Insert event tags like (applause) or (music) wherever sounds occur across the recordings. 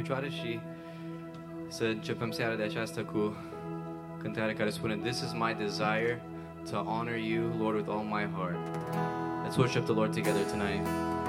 picioare și să începem seara de aceasta cu cântarea care spune This is my desire to honor you, Lord, with all my heart. Let's worship the Lord together tonight.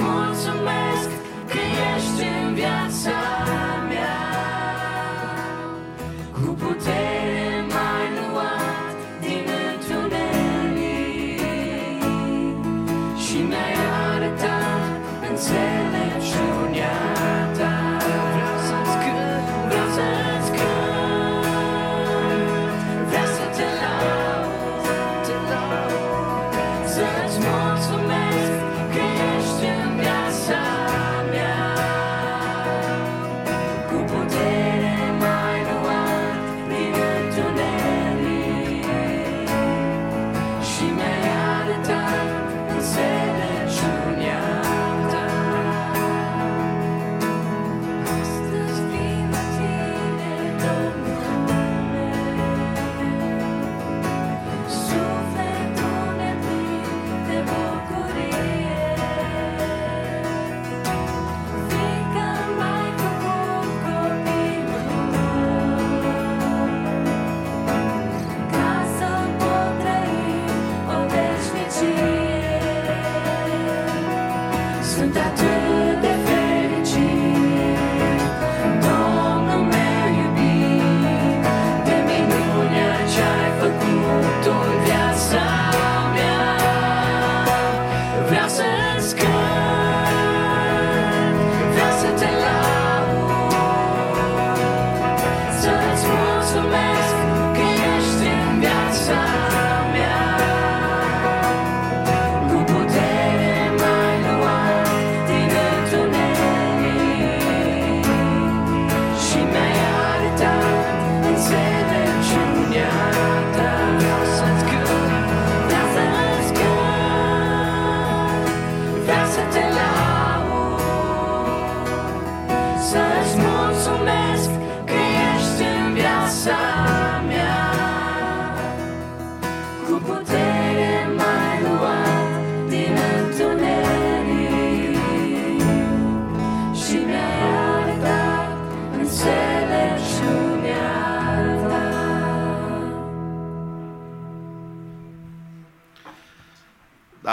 mulțumesc că ești în viața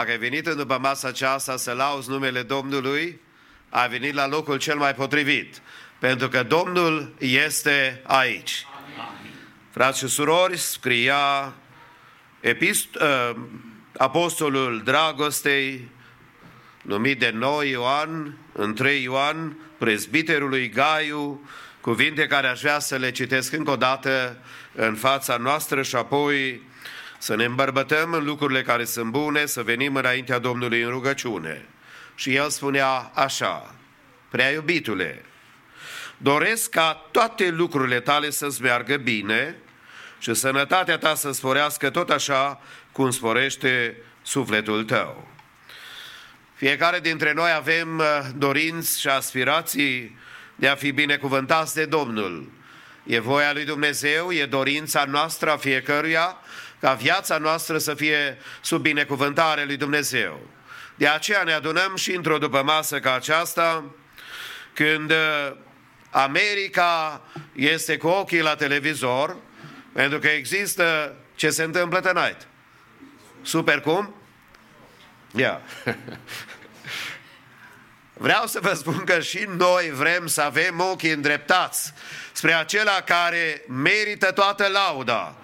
Dacă ai venit în după masa aceasta să lauzi numele Domnului, ai venit la locul cel mai potrivit, pentru că Domnul este aici. Frați și surori, scria epist- uh, apostolul dragostei, numit de noi Ioan, în 3 Ioan, prezbiterului Gaiu, cuvinte care aș vrea să le citesc încă o dată în fața noastră și apoi să ne îmbărbătăm în lucrurile care sunt bune, să venim înaintea Domnului în rugăciune. Și el spunea așa, prea iubitule, doresc ca toate lucrurile tale să-ți meargă bine și sănătatea ta să sporească tot așa cum sporește sufletul tău. Fiecare dintre noi avem uh, dorinți și aspirații de a fi binecuvântați de Domnul. E voia lui Dumnezeu, e dorința noastră a fiecăruia ca viața noastră să fie sub binecuvântare lui Dumnezeu. De aceea ne adunăm și într-o după masă ca aceasta, când uh, America este cu ochii la televizor, pentru că există ce se întâmplă tonight. Super cum? Ia. Yeah. (laughs) Vreau să vă spun că și noi vrem să avem ochii îndreptați spre acela care merită toată lauda.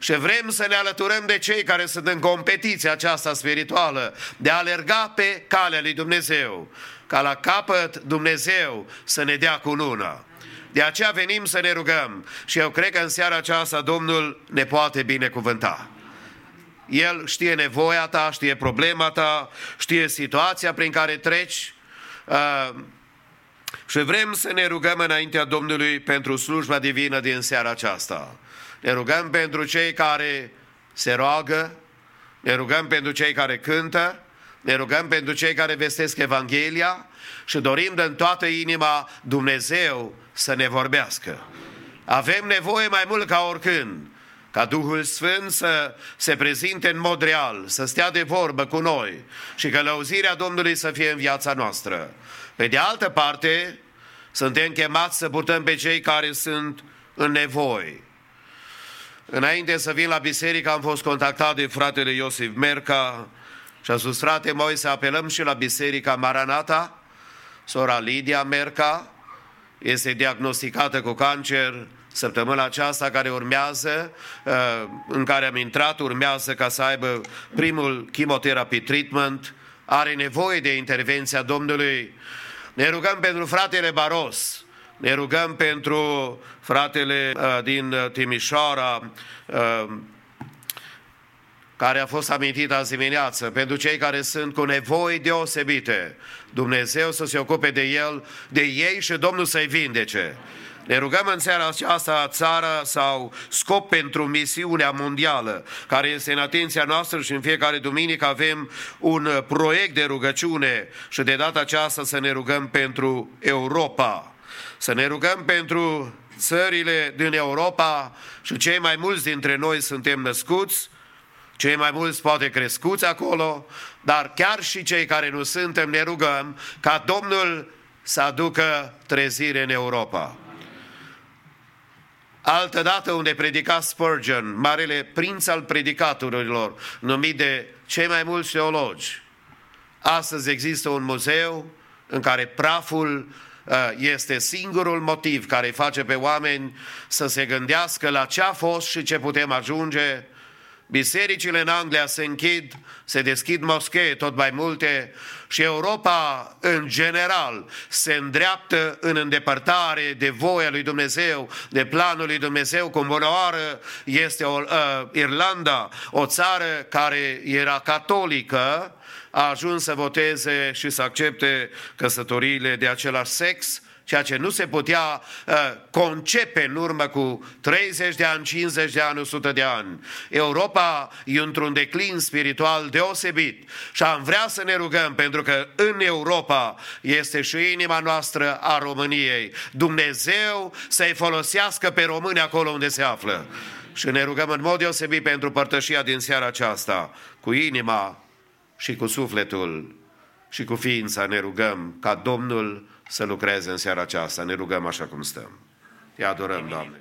Și vrem să ne alăturăm de cei care sunt în competiția aceasta spirituală, de a alerga pe calea lui Dumnezeu, ca la capăt Dumnezeu să ne dea cu luna. De aceea venim să ne rugăm și eu cred că în seara aceasta Domnul ne poate binecuvânta. El știe nevoia ta, știe problema ta, știe situația prin care treci uh, și vrem să ne rugăm înaintea Domnului pentru slujba divină din seara aceasta. Ne rugăm pentru cei care se roagă, ne rugăm pentru cei care cântă, ne rugăm pentru cei care vestesc Evanghelia și dorim din toată inima Dumnezeu să ne vorbească. Avem nevoie mai mult ca oricând ca Duhul Sfânt să se prezinte în mod real, să stea de vorbă cu noi și călăuzirea Domnului să fie în viața noastră. Pe de altă parte, suntem chemați să purtăm pe cei care sunt în nevoie. Înainte să vin la biserică am fost contactat de fratele Iosif Merca și a spus, frate să apelăm și la biserica Maranata, sora Lidia Merca, este diagnosticată cu cancer săptămâna aceasta care urmează, uh, în care am intrat, urmează ca să aibă primul chemotherapy treatment, are nevoie de intervenția Domnului. Ne rugăm pentru fratele Baros, ne rugăm pentru fratele uh, din Timișoara, uh, care a fost amintit azi dimineață, pentru cei care sunt cu nevoi deosebite. Dumnezeu să se ocupe de el, de ei și Domnul să-i vindece. Ne rugăm în seara aceasta țara sau scop pentru misiunea mondială, care este în atenția noastră și în fiecare duminică avem un proiect de rugăciune și de data aceasta să ne rugăm pentru Europa. Să ne rugăm pentru țările din Europa și cei mai mulți dintre noi suntem născuți, cei mai mulți poate crescuți acolo, dar chiar și cei care nu suntem ne rugăm ca Domnul să aducă trezire în Europa. Altă dată unde predica Spurgeon, marele prinț al predicatorilor, numit de cei mai mulți teologi. Astăzi există un muzeu în care praful uh, este singurul motiv care îi face pe oameni să se gândească la ce a fost și ce putem ajunge. Bisericile în Anglia se închid, se deschid moschee tot mai multe și Europa în general se îndreaptă în îndepărtare de voia lui Dumnezeu, de planul lui Dumnezeu, cum oară este o, uh, Irlanda, o țară care era catolică, a ajuns să voteze și să accepte căsătoriile de același sex, ceea ce nu se putea uh, concepe în urmă cu 30 de ani, 50 de ani, 100 de ani. Europa e într-un declin spiritual deosebit și am vrea să ne rugăm pentru că în Europa este și inima noastră a României. Dumnezeu să-i folosească pe români acolo unde se află. Și ne rugăm în mod deosebit pentru părtășia din seara aceasta, cu inima și cu sufletul și cu ființa ne rugăm ca Domnul să lucreze în seara aceasta. Ne rugăm așa cum stăm. Te adorăm, Doamne.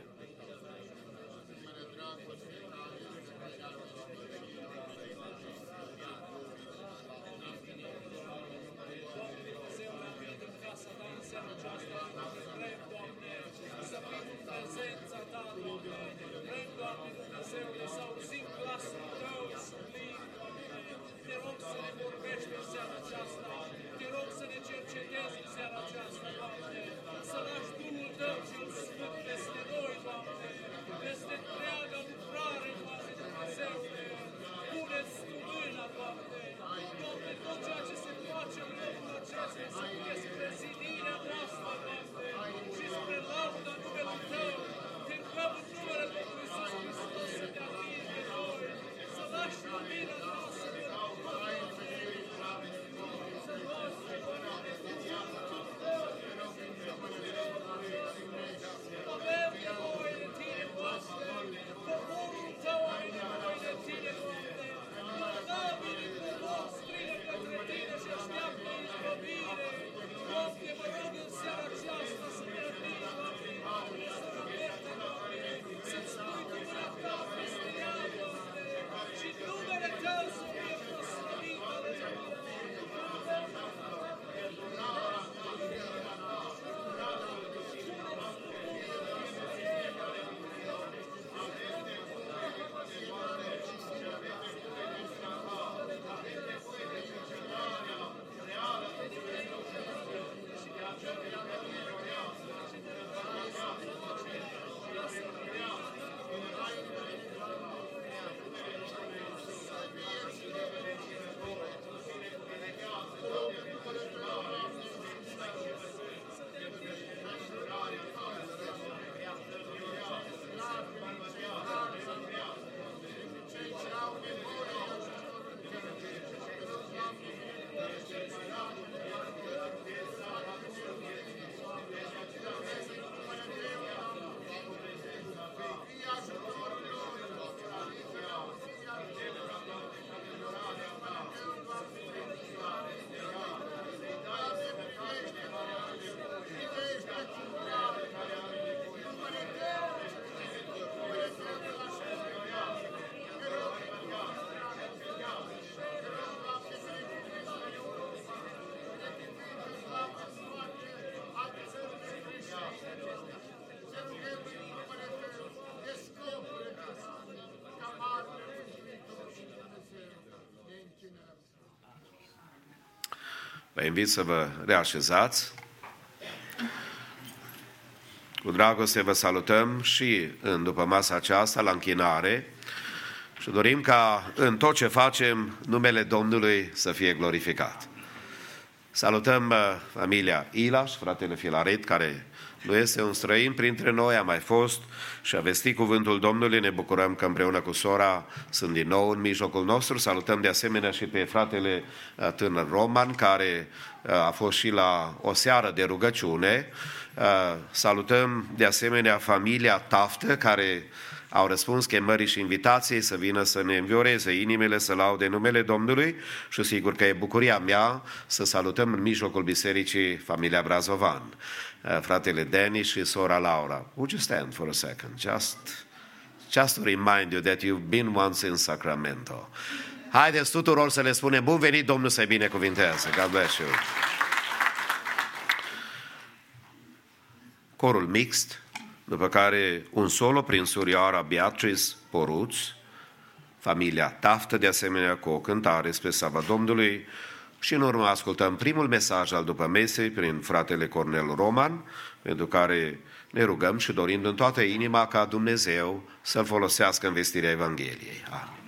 Vă invit să vă reașezați. Cu dragoste vă salutăm și în după masa aceasta la închinare și dorim ca în tot ce facem numele Domnului să fie glorificat. Salutăm uh, familia Ilaș, fratele Filaret, care nu este un străin printre noi, a mai fost și a vestit cuvântul Domnului. Ne bucurăm că împreună cu sora sunt din nou în mijlocul nostru. Salutăm de asemenea și pe fratele uh, tânăr Roman, care uh, a fost și la o seară de rugăciune. Salutăm de asemenea familia Taftă, care au răspuns chemării și invitației să vină să ne învioreze inimile, să laude numele Domnului și sigur că e bucuria mea să salutăm în mijlocul bisericii familia Brazovan, uh, fratele Danny și sora Laura. Would you stand for a second? Just, just to remind you that you've been once in Sacramento. Haideți tuturor să le spunem bun venit, Domnul să-i binecuvinteze. God bless you. Corul mixt, după care un solo prin surioara Beatrice Poruț, familia Taftă de asemenea cu o cântare spre Sava Domnului și în urmă ascultăm primul mesaj al după mesei prin fratele Cornel Roman, pentru care ne rugăm și dorim în toată inima ca Dumnezeu să-l folosească în vestirea Evangheliei. Amin.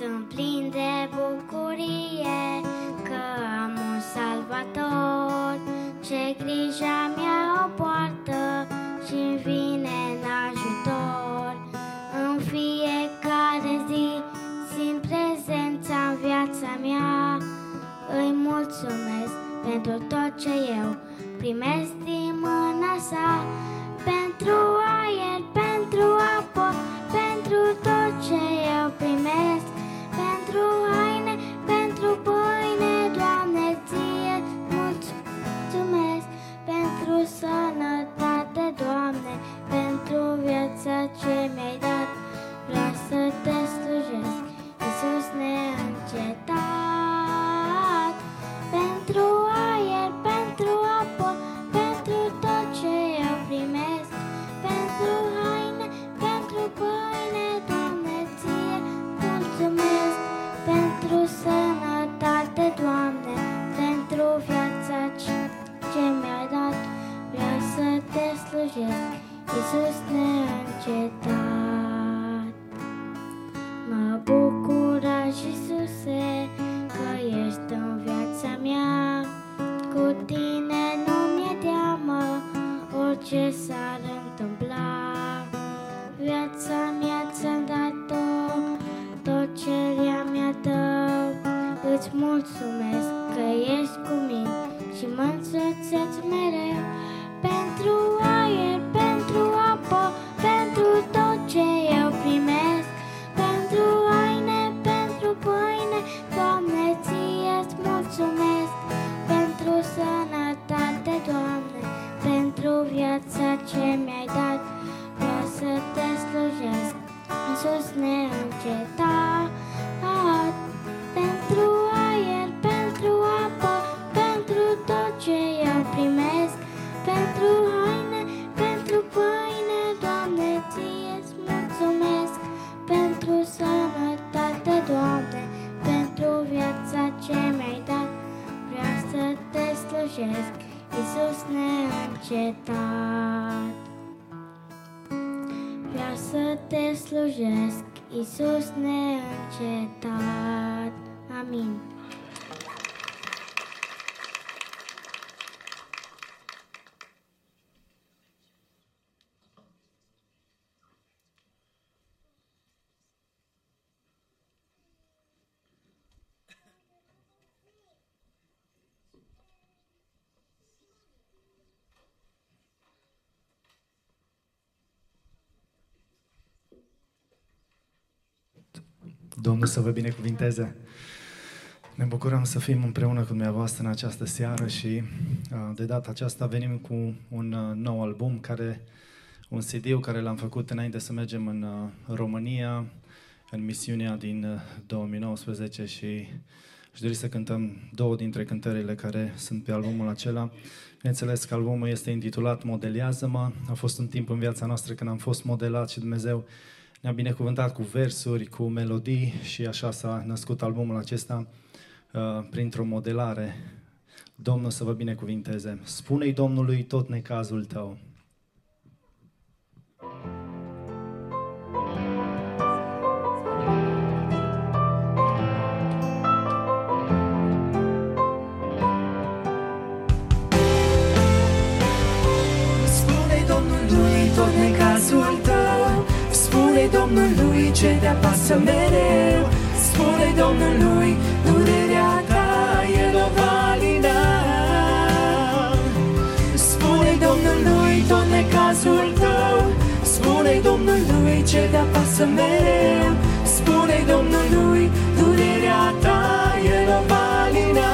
Sunt plin de bucurie că am un salvator ce grija mea o poartă și vine în ajutor. În fiecare zi simt prezența în viața mea. Îi mulțumesc pentru tot ce eu primesc din mâna sa, pentru aer, pentru apă, pentru tot ce eu sănătate, Doamne, pentru viața ce mi-ai dat, vreau să te slujesc, Iisus neîncetat, slujesc, Iisus neîncetat. Mă bucură, Iisuse, că ești în viața mea. Cu tine nu mi-e teamă, orice s-ar întâmpla. Viața mea ți-am dat-o, tot ce ea mi-a tău. Îți mulțumesc că ești cu mine și mă însoțeți mereu. Pentru aer, pentru apă, pentru tot ce eu primesc. Pentru haine, pentru pâine, Doamne, ție-ți mulțumesc. Pentru sănătate, Doamne, pentru viața ce mi-ai dat, vreau să te slujesc, Iisus neîncetat. Doamne, pentru viața ce mi-ai dat, vreau să te slujesc, Iisus neîncetat. Vreau să te slujesc, Iisus neîncetat. Amin. Domnul să vă binecuvinteze. Ne bucurăm să fim împreună cu dumneavoastră în această seară și uh, de data aceasta venim cu un uh, nou album, care, un CD care l-am făcut înainte să mergem în uh, România, în misiunea din 2019 și aș dori să cântăm două dintre cântările care sunt pe albumul acela. Bineînțeles că albumul este intitulat Modelează-mă. A fost un timp în viața noastră când am fost modelat și Dumnezeu ne-a binecuvântat cu versuri, cu melodii și așa s-a născut albumul acesta uh, printr-o modelare. Domnul să vă binecuvinteze. Spune-i Domnului tot necazul tău. Domnului ce te apasă mereu. Spune Domnului durerea ta El o va alina Spune Domnului tot necazul tău. Spune Domnului ce te apasă mereu. Spune Domnului durerea ta El o va alina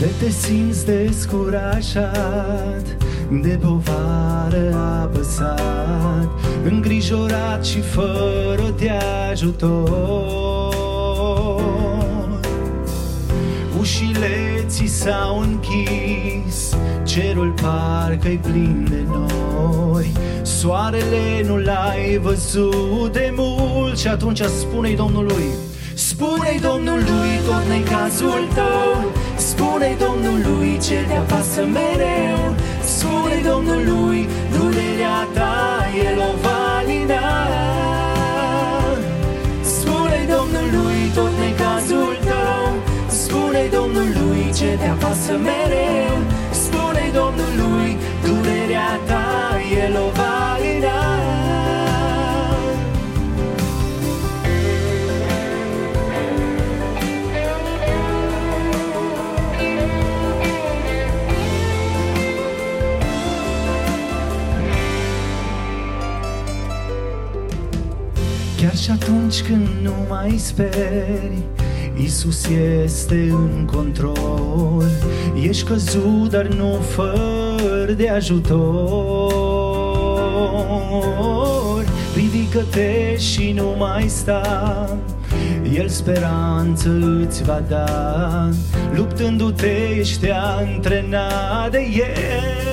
De te simți descurajat, de povară apăsat, îngrijorat și fără de ajutor. Ușile ți s-au închis, cerul parcă-i plin de nori, soarele nu l-ai văzut de mult și atunci spune-i Domnului, Spune-i Domnului tot necazul tău Spune Domnului ce te apasă mereu spune Domnului, durerea ta El o va lina. Spune Domnului tot necazul tău, spune Domnului ce te-a apasă mereu, spune Domnului, durerea ta El o va și atunci când nu mai speri Isus este în control. Ești căzut, dar nu fără de ajutor. Ridică-te și nu mai sta El speranță îți va da. Luptându-te ești antrenat de El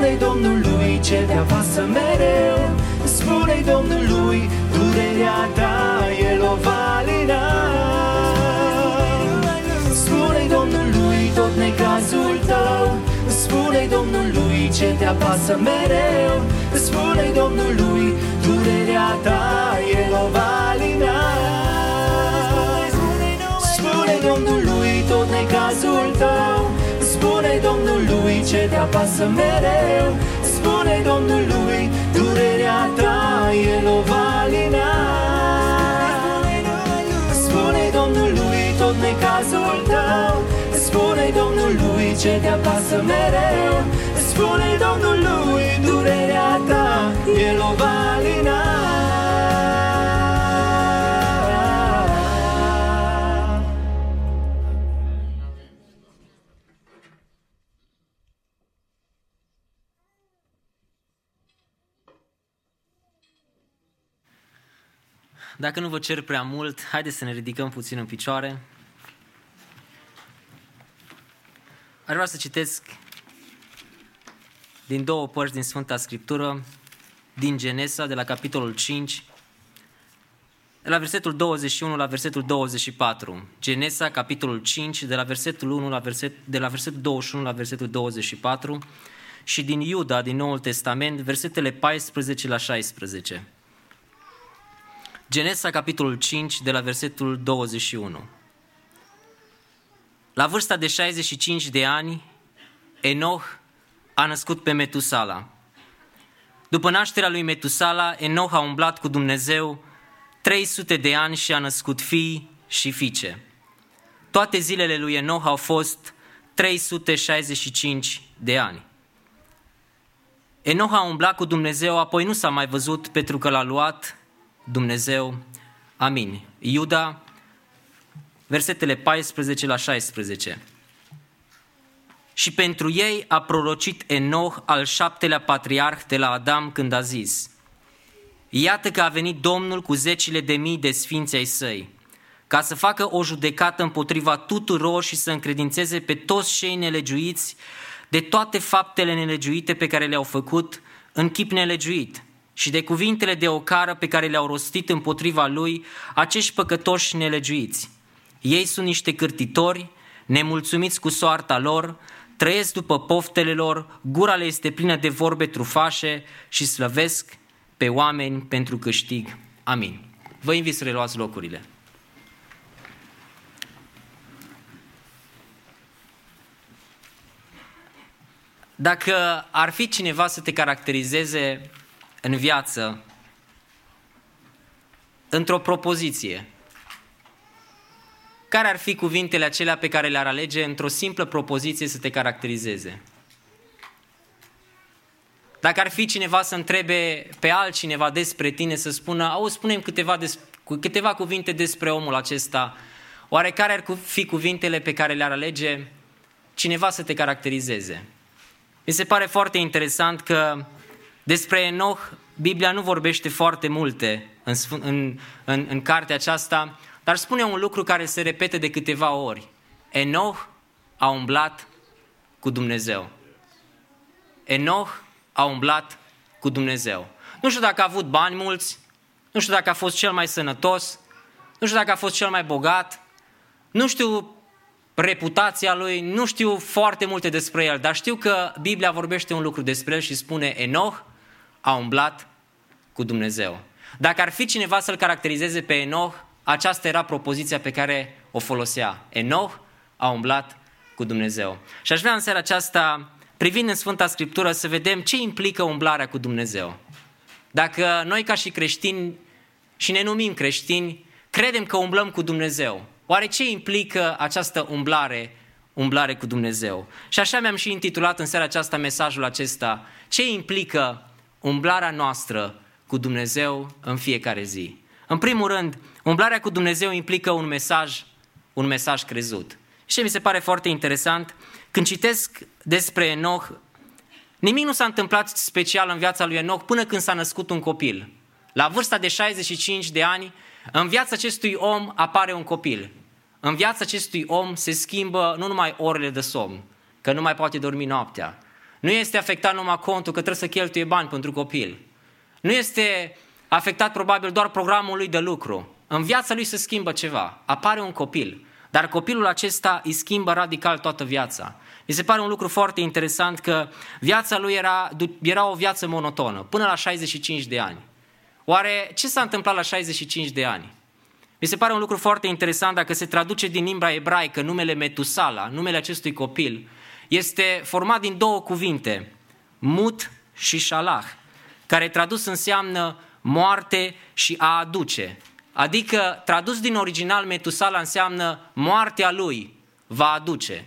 spune Domnului ce te apasă mereu. Spune Domnului durerea ta El o va alina spune Domnului tot necazul tău. Spune Domnului ce te apasă mereu. Spune Domnului durerea ta El o va alina spune Domnului tot necazul tău Spune Domnului ce te apasă mereu. Spune Domnului durerea ta El o va alina Spune Domnului tot necazul tău. Spune Domnului ce te apasă mereu. Spune Domnului durerea ta El o va alina Dacă nu vă cer prea mult, haideți să ne ridicăm puțin în picioare. Aș vrea să citesc din două părți din Sfânta Scriptură, din Genesa, de la capitolul 5, de la versetul 21 la versetul 24. Genesa, capitolul 5, de la versetul 1 la verset, de la versetul 21 la versetul 24 și din Iuda, din Noul Testament, versetele 14 la 16. Genesa, capitolul 5, de la versetul 21. La vârsta de 65 de ani, Enoch a născut pe Metusala. După nașterea lui Metusala, Enoch a umblat cu Dumnezeu 300 de ani și a născut fii și fiice. Toate zilele lui Enoch au fost 365 de ani. Enoch a umblat cu Dumnezeu, apoi nu s-a mai văzut pentru că l-a luat Dumnezeu. Amin. Iuda, versetele 14 la 16. Și pentru ei a prorocit Enoch al șaptelea patriarh de la Adam când a zis Iată că a venit Domnul cu zecile de mii de sfinți ai săi, ca să facă o judecată împotriva tuturor și să încredințeze pe toți cei nelegiuiți de toate faptele nelegiuite pe care le-au făcut în chip nelegiuit și de cuvintele de ocară pe care le-au rostit împotriva lui acești păcătoși nelegiuiți. Ei sunt niște cârtitori, nemulțumiți cu soarta lor, trăiesc după poftele lor, gura le este plină de vorbe trufașe și slăvesc pe oameni pentru câștig. Amin. Vă invit să reluați locurile. Dacă ar fi cineva să te caracterizeze în viață într-o propoziție, care ar fi cuvintele acelea pe care le-ar alege într-o simplă propoziție să te caracterizeze? Dacă ar fi cineva să întrebe pe altcineva despre tine, să spună, au, spunem câteva, des, câteva cuvinte despre omul acesta, oare care ar fi cuvintele pe care le-ar alege cineva să te caracterizeze? Mi se pare foarte interesant că despre Enoch Biblia nu vorbește foarte multe în, în, în, în cartea aceasta, dar spune un lucru care se repete de câteva ori. Enoch a umblat cu Dumnezeu. Enoch a umblat cu Dumnezeu. Nu știu dacă a avut bani mulți, nu știu dacă a fost cel mai sănătos, nu știu dacă a fost cel mai bogat, nu știu reputația lui, nu știu foarte multe despre el, dar știu că Biblia vorbește un lucru despre el și spune Enoch a umblat cu Dumnezeu. Dacă ar fi cineva să-l caracterizeze pe Enoch, aceasta era propoziția pe care o folosea. Enoch a umblat cu Dumnezeu. Și aș vrea în seara aceasta, privind în Sfânta Scriptură, să vedem ce implică umblarea cu Dumnezeu. Dacă noi ca și creștini și ne numim creștini, credem că umblăm cu Dumnezeu, oare ce implică această umblare, umblare cu Dumnezeu? Și așa mi-am și intitulat în seara aceasta mesajul acesta, ce implică umblarea noastră cu Dumnezeu în fiecare zi? În primul rând, umblarea cu Dumnezeu implică un mesaj, un mesaj crezut. Și ce mi se pare foarte interesant, când citesc despre Enoch, nimic nu s-a întâmplat special în viața lui Enoch până când s-a născut un copil. La vârsta de 65 de ani, în viața acestui om apare un copil. În viața acestui om se schimbă nu numai orele de somn, că nu mai poate dormi noaptea. Nu este afectat numai contul că trebuie să cheltuie bani pentru copil. Nu este afectat probabil doar programul lui de lucru. În viața lui se schimbă ceva. Apare un copil. Dar copilul acesta îi schimbă radical toată viața. Mi se pare un lucru foarte interesant că viața lui era, era o viață monotonă, până la 65 de ani. Oare ce s-a întâmplat la 65 de ani? Mi se pare un lucru foarte interesant dacă se traduce din limba ebraică numele Metusala, numele acestui copil, este format din două cuvinte, mut și shalah, care tradus înseamnă moarte și a aduce. Adică, tradus din original, Metusala înseamnă moartea lui va aduce.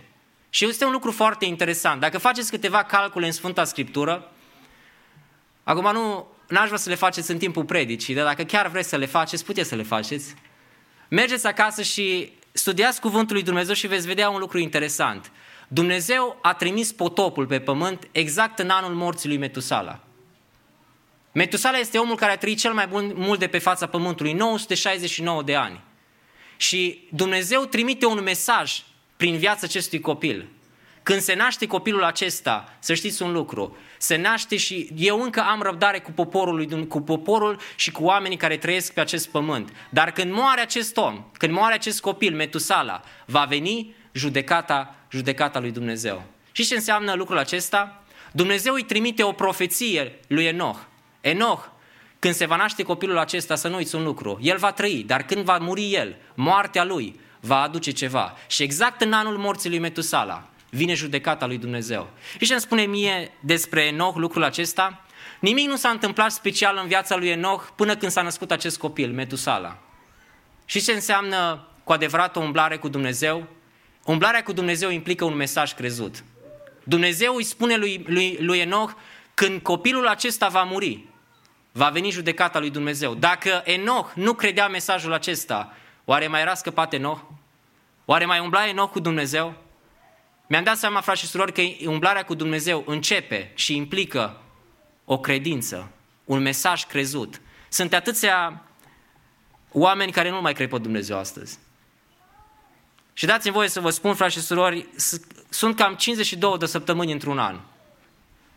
Și este un lucru foarte interesant. Dacă faceți câteva calcule în Sfânta Scriptură, acum nu n-aș vrea să le faceți în timpul predicii, dar dacă chiar vreți să le faceți, puteți să le faceți. Mergeți acasă și studiați Cuvântul lui Dumnezeu și veți vedea un lucru interesant. Dumnezeu a trimis potopul pe pământ exact în anul morții lui Metusala. Metusala este omul care a trăit cel mai bun, mult de pe fața pământului, 969 de ani. Și Dumnezeu trimite un mesaj prin viața acestui copil. Când se naște copilul acesta, să știți un lucru, se naște și eu încă am răbdare cu poporul, cu poporul și cu oamenii care trăiesc pe acest pământ. Dar când moare acest om, când moare acest copil, Metusala, va veni judecata, judecata lui Dumnezeu. Și ce înseamnă lucrul acesta? Dumnezeu îi trimite o profeție lui Enoch. Enoch, când se va naște copilul acesta, să nu uiți un lucru, el va trăi, dar când va muri el, moartea lui va aduce ceva. Și exact în anul morții lui Metusala vine judecata lui Dumnezeu. Și ce îmi spune mie despre Enoch lucrul acesta? Nimic nu s-a întâmplat special în viața lui Enoch până când s-a născut acest copil, Metusala. Și ce înseamnă cu adevărat o umblare cu Dumnezeu? Umblarea cu Dumnezeu implică un mesaj crezut. Dumnezeu îi spune lui, lui, lui Enoch, când copilul acesta va muri, va veni judecata lui Dumnezeu. Dacă Enoch nu credea mesajul acesta, oare mai era scăpat Enoch? Oare mai umbla Enoch cu Dumnezeu? Mi-am dat seama, frați și surori, că umblarea cu Dumnezeu începe și implică o credință, un mesaj crezut. Sunt atâția oameni care nu mai cred pe Dumnezeu astăzi. Și dați-mi voie să vă spun, frați și surori, sunt cam 52 de săptămâni într-un an.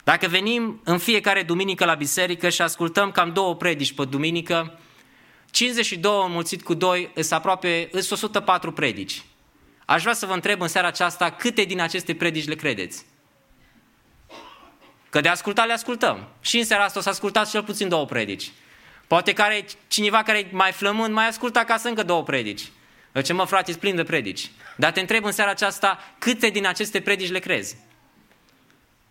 Dacă venim în fiecare duminică la biserică și ascultăm cam două predici pe duminică, 52 înmulțit cu 2 sunt aproape sunt 104 predici. Aș vrea să vă întreb în seara aceasta câte din aceste predici le credeți. Că de ascultat le ascultăm. Și în seara asta o să ascultați cel puțin două predici. Poate care, cineva care e mai flămând mai ascultă acasă încă două predici. Ce mă frate, plin de predici. Dar te întreb în seara aceasta câte din aceste predici le crezi.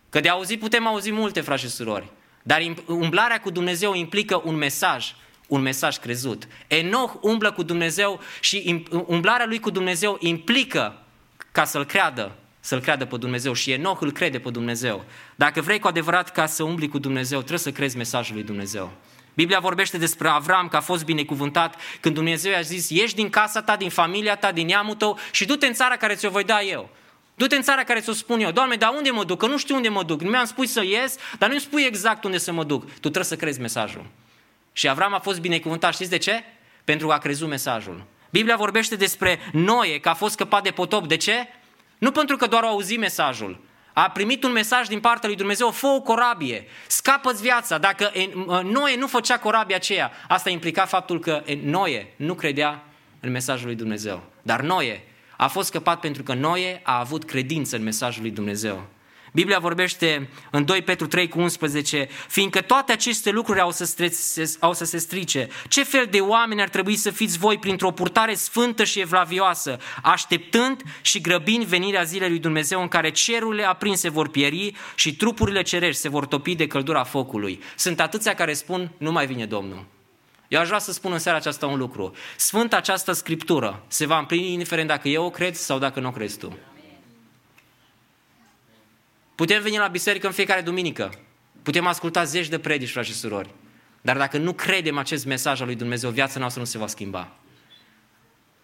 Că de auzit putem auzi multe, frați și surori. Dar umblarea cu Dumnezeu implică un mesaj, un mesaj crezut. Enoch umblă cu Dumnezeu și umblarea lui cu Dumnezeu implică ca să-L creadă, să-L creadă pe Dumnezeu și Enoch îl crede pe Dumnezeu. Dacă vrei cu adevărat ca să umbli cu Dumnezeu, trebuie să crezi mesajul lui Dumnezeu. Biblia vorbește despre Avram că a fost binecuvântat când Dumnezeu i-a zis, ieși din casa ta, din familia ta, din neamul tău și du-te în țara care ți-o voi da eu. Du-te în țara care ți-o spun eu. Doamne, dar unde mă duc? Că nu știu unde mă duc. Nu mi-am spus să ies, dar nu-mi spui exact unde să mă duc. Tu trebuie să crezi mesajul. Și Avram a fost binecuvântat. Știți de ce? Pentru că a crezut mesajul. Biblia vorbește despre Noe, că a fost scăpat de potop. De ce? Nu pentru că doar au auzit mesajul. A primit un mesaj din partea lui Dumnezeu, fă o corabie, scapă-ți viața. Dacă Noe nu făcea corabia aceea, asta implica faptul că Noe nu credea în mesajul lui Dumnezeu. Dar Noe a fost scăpat pentru că Noe a avut credință în mesajul lui Dumnezeu. Biblia vorbește în 2 Petru 3 cu 11, fiindcă toate aceste lucruri au să, streț- au să se strice. Ce fel de oameni ar trebui să fiți voi printr-o purtare sfântă și evlavioasă, așteptând și grăbind venirea zilei lui Dumnezeu în care cerurile aprinse vor pieri și trupurile cerești se vor topi de căldura focului. Sunt atâția care spun, nu mai vine Domnul. Eu aș vrea să spun în seara aceasta un lucru. Sfânta această scriptură se va împlini indiferent dacă eu o cred sau dacă nu o crezi tu. Putem veni la biserică în fiecare duminică. Putem asculta zeci de predici, frate și surori. Dar dacă nu credem acest mesaj al lui Dumnezeu, viața noastră nu se va schimba.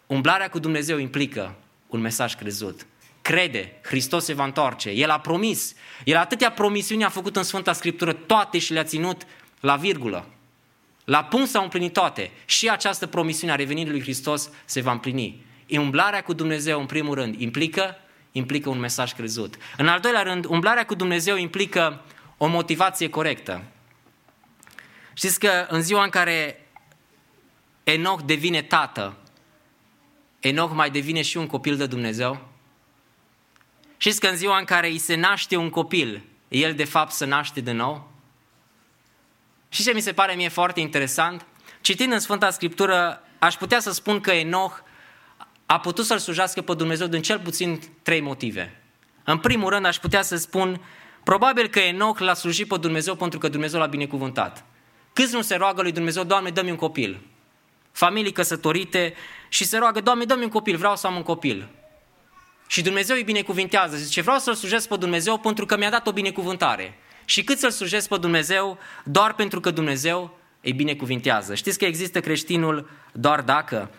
Umblarea cu Dumnezeu implică un mesaj crezut. Crede, Hristos se va întoarce. El a promis. El atâtea promisiuni a făcut în Sfânta Scriptură, toate și le-a ținut la virgulă. La punct s-au împlinit toate. Și această promisiune a revenirii lui Hristos se va împlini. Umblarea cu Dumnezeu, în primul rând, implică, implică un mesaj crezut. În al doilea rând, umblarea cu Dumnezeu implică o motivație corectă. Știți că în ziua în care Enoch devine tată, Enoch mai devine și un copil de Dumnezeu? Știți că în ziua în care îi se naște un copil, el de fapt se naște de nou? Și ce mi se pare mie foarte interesant? Citind în Sfânta Scriptură, aș putea să spun că Enoch a putut să-L slujească pe Dumnezeu din cel puțin trei motive. În primul rând, aș putea să spun, probabil că Enoch l-a slujit pe Dumnezeu pentru că Dumnezeu l-a binecuvântat. Câți nu se roagă lui Dumnezeu, Doamne, dă-mi un copil? Familii căsătorite și se roagă, Doamne, dă-mi un copil, vreau să am un copil. Și Dumnezeu îi binecuvintează. Zice, vreau să-L slujesc pe Dumnezeu pentru că mi-a dat o binecuvântare. Și cât să-L slujesc pe Dumnezeu doar pentru că Dumnezeu îi binecuvintează. Știți că există creștinul doar dacă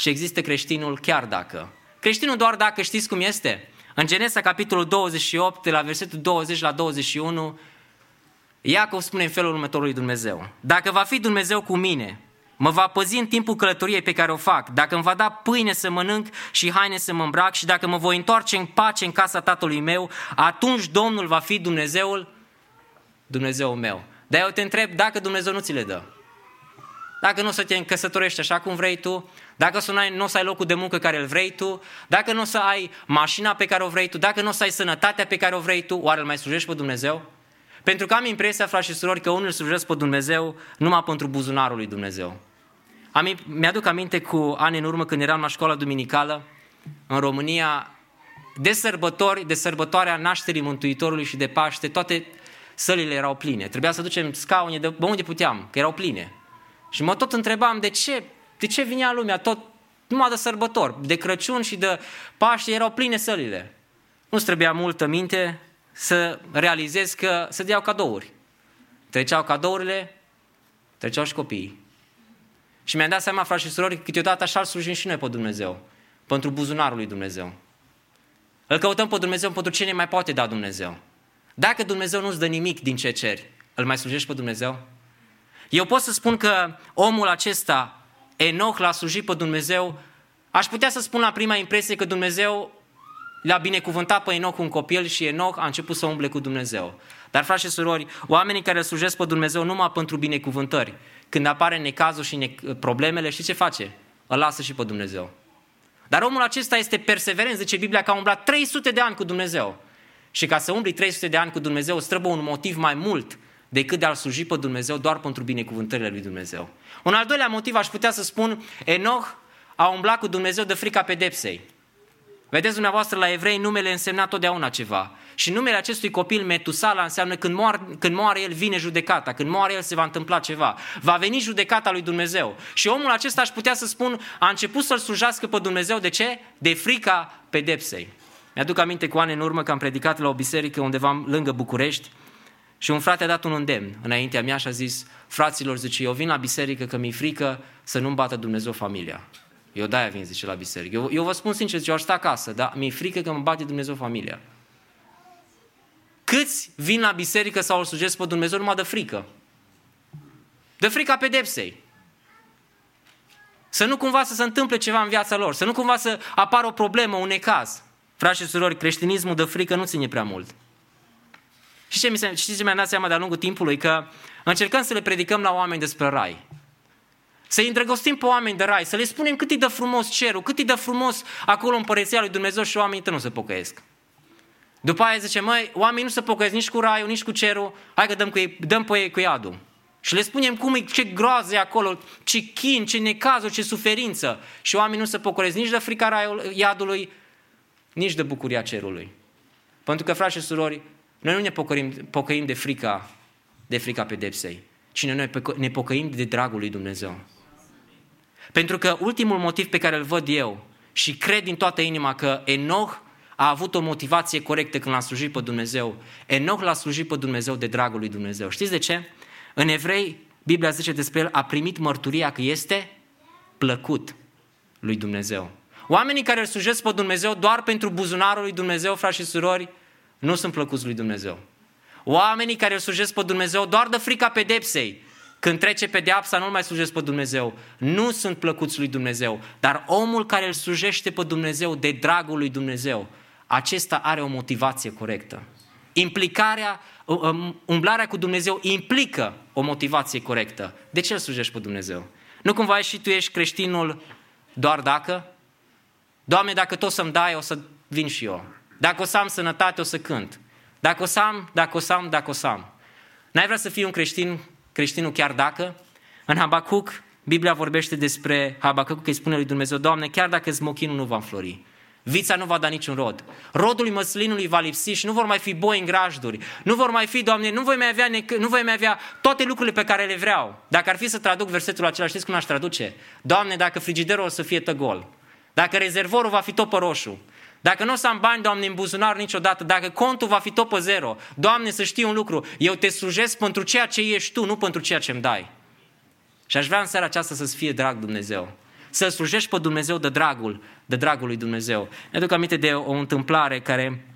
și există creștinul chiar dacă. Creștinul doar dacă știți cum este. În Genesa, capitolul 28, de la versetul 20 la 21, Iacov spune în felul următor lui Dumnezeu. Dacă va fi Dumnezeu cu mine, mă va păzi în timpul călătoriei pe care o fac, dacă îmi va da pâine să mănânc și haine să mă îmbrac și dacă mă voi întoarce în pace în casa tatălui meu, atunci Domnul va fi Dumnezeul, Dumnezeul meu. Dar eu te întreb dacă Dumnezeu nu ți le dă. Dacă nu o să te încăsătorești așa cum vrei tu, dacă nu o să ai locul de muncă care îl vrei tu, dacă nu o să ai mașina pe care o vrei tu, dacă nu o să ai sănătatea pe care o vrei tu, oare îl mai slujești pe Dumnezeu? Pentru că am impresia, frați și surori, că unul îl slujesc pe Dumnezeu numai pentru buzunarul lui Dumnezeu. Am, mi-aduc aminte cu ani în urmă când eram la școala duminicală în România, de sărbători, de sărbătoarea nașterii Mântuitorului și de Paște, toate sălile erau pline. Trebuia să ducem scaune de unde puteam, că erau pline. Și mă tot întrebam de ce, de ce vinea lumea tot numai de sărbători, de Crăciun și de Paște erau pline sălile. Nu-ți trebuia multă minte să realizez că se deau cadouri. Treceau cadourile, treceau și copiii. Și mi-am dat seama, frați și surori, că câteodată așa îl slujim și noi pe Dumnezeu, pentru buzunarul lui Dumnezeu. Îl căutăm pe Dumnezeu pentru ce ne mai poate da Dumnezeu. Dacă Dumnezeu nu-ți dă nimic din ce ceri, îl mai slujești pe Dumnezeu? Eu pot să spun că omul acesta, Enoch, l-a slujit pe Dumnezeu. Aș putea să spun la prima impresie că Dumnezeu l-a binecuvântat pe Enoch un copil și Enoch a început să umble cu Dumnezeu. Dar, frați și surori, oamenii care îl slujesc pe Dumnezeu numai pentru binecuvântări, când apare necazul și ne- problemele, și ce face? Îl lasă și pe Dumnezeu. Dar omul acesta este perseverent, zice Biblia, că a umblat 300 de ani cu Dumnezeu. Și ca să umbli 300 de ani cu Dumnezeu, îți trebuie un motiv mai mult decât de a-L sluji pe Dumnezeu doar pentru binecuvântările lui Dumnezeu. Un al doilea motiv aș putea să spun, Enoch a umblat cu Dumnezeu de frica pedepsei. Vedeți dumneavoastră, la evrei numele însemna totdeauna ceva. Și numele acestui copil Metusala înseamnă când moare, când moare el vine judecata, când moare el se va întâmpla ceva. Va veni judecata lui Dumnezeu. Și omul acesta aș putea să spun, a început să-L slujească pe Dumnezeu, de ce? De frica pedepsei. Mi-aduc aminte cu ani în urmă că am predicat la o biserică undeva lângă București și un frate a dat un îndemn înaintea mea și a zis, fraților, zice, eu vin la biserică că mi-e frică să nu-mi bată Dumnezeu familia. Eu de-aia vin, zice, la biserică. Eu, eu vă spun sincer, zice, eu aș sta acasă, dar mi-e frică că mă bate Dumnezeu familia. Câți vin la biserică sau îl slujesc pe Dumnezeu numai de frică? De frica pedepsei. Să nu cumva să se întâmple ceva în viața lor, să nu cumva să apară o problemă, un necaz. Frați și surori, creștinismul de frică nu ține prea mult. Și ce mi se, știți ce mi-am dat seama de-a lungul timpului? Că încercăm să le predicăm la oameni despre rai. Să-i îndrăgostim pe oameni de rai, să le spunem cât e de frumos cerul, cât e de frumos acolo în părăția lui Dumnezeu și oamenii nu se pocăiesc. După aia zice, măi, oamenii nu se pocăiesc nici cu raiul, nici cu cerul, hai că dăm, cu ei, dăm pe ei cu iadul. Și le spunem cum e, ce groază e acolo, ce chin, ce necazuri, ce suferință. Și oamenii nu se pocăiesc nici de frica raiul, iadului, nici de bucuria cerului. Pentru că, frați și surori, noi nu ne pocăim, pocăim de frica, de frica pedepsei, ci noi ne pocăim de dragul lui Dumnezeu. Pentru că ultimul motiv pe care îl văd eu și cred din toată inima că Enoch a avut o motivație corectă când l-a slujit pe Dumnezeu. Enoch l-a slujit pe Dumnezeu de dragul lui Dumnezeu. Știți de ce? În evrei, Biblia zice despre el, a primit mărturia că este plăcut lui Dumnezeu. Oamenii care îl slujesc pe Dumnezeu doar pentru buzunarul lui Dumnezeu, frați și surori, nu sunt plăcuți lui Dumnezeu. Oamenii care îl slujesc pe Dumnezeu doar de frica pedepsei, când trece pedeapsa, nu mai slujesc pe Dumnezeu. Nu sunt plăcuți lui Dumnezeu. Dar omul care îl slujește pe Dumnezeu de dragul lui Dumnezeu, acesta are o motivație corectă. Implicarea, um, umblarea cu Dumnezeu implică o motivație corectă. De ce îl slujești pe Dumnezeu? Nu cumva și tu ești creștinul doar dacă? Doamne, dacă tot să-mi dai, o să vin și eu. Dacă o să am sănătate, o să cânt. Dacă o să am, dacă o să am, dacă o să am. N-ai vrea să fii un creștin, creștinul chiar dacă? În Habacuc, Biblia vorbește despre Habacuc, că îi spune lui Dumnezeu, Doamne, chiar dacă smochinul nu va înflori, vița nu va da niciun rod, rodul măslinului va lipsi și nu vor mai fi boi în grajduri, nu vor mai fi, Doamne, nu voi mai avea, nu voi mai avea toate lucrurile pe care le vreau. Dacă ar fi să traduc versetul acela, știți cum aș traduce? Doamne, dacă frigiderul o să fie tăgol, dacă rezervorul va fi tot pe roșu, dacă nu o să am bani, Doamne, în buzunar niciodată, dacă contul va fi tot pe zero, Doamne, să știi un lucru, eu te slujesc pentru ceea ce ești Tu, nu pentru ceea ce îmi dai. Și aș vrea în seara aceasta să-ți fie drag Dumnezeu. Să slujești pe Dumnezeu de dragul, de dragul lui Dumnezeu. Ne aduc aminte de o întâmplare care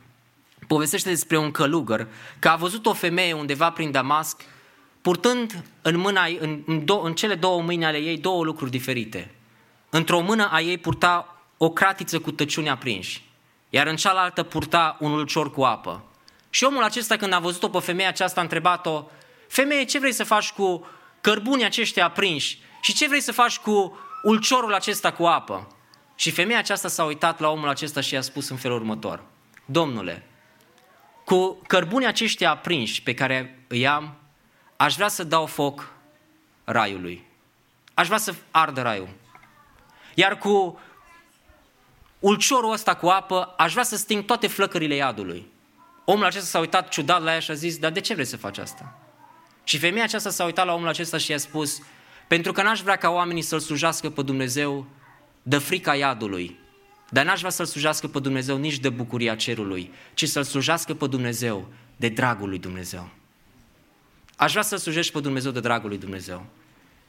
povestește despre un călugăr, că a văzut o femeie undeva prin Damasc, purtând în, mâna, în, în, do, în cele două mâini ale ei două lucruri diferite. Într-o mână a ei purta o cratiță cu tăciuni aprinși iar în cealaltă purta un ulcior cu apă. Și omul acesta, când a văzut-o pe femeia aceasta, a întrebat-o, femeie, ce vrei să faci cu cărbunii aceștia aprinși? Și ce vrei să faci cu ulciorul acesta cu apă? Și femeia aceasta s-a uitat la omul acesta și i-a spus în felul următor, Domnule, cu cărbunii aceștia aprinși pe care îi am, aș vrea să dau foc raiului. Aș vrea să ardă raiul. Iar cu ulciorul ăsta cu apă, aș vrea să sting toate flăcările iadului. Omul acesta s-a uitat ciudat la ea și a zis, dar de ce vrei să faci asta? Și femeia aceasta s-a uitat la omul acesta și i-a spus, pentru că n-aș vrea ca oamenii să-L slujească pe Dumnezeu de frica iadului, dar n-aș vrea să-L slujească pe Dumnezeu nici de bucuria cerului, ci să-L slujească pe Dumnezeu de dragul lui Dumnezeu. Aș vrea să-L slujești pe Dumnezeu de dragul lui Dumnezeu.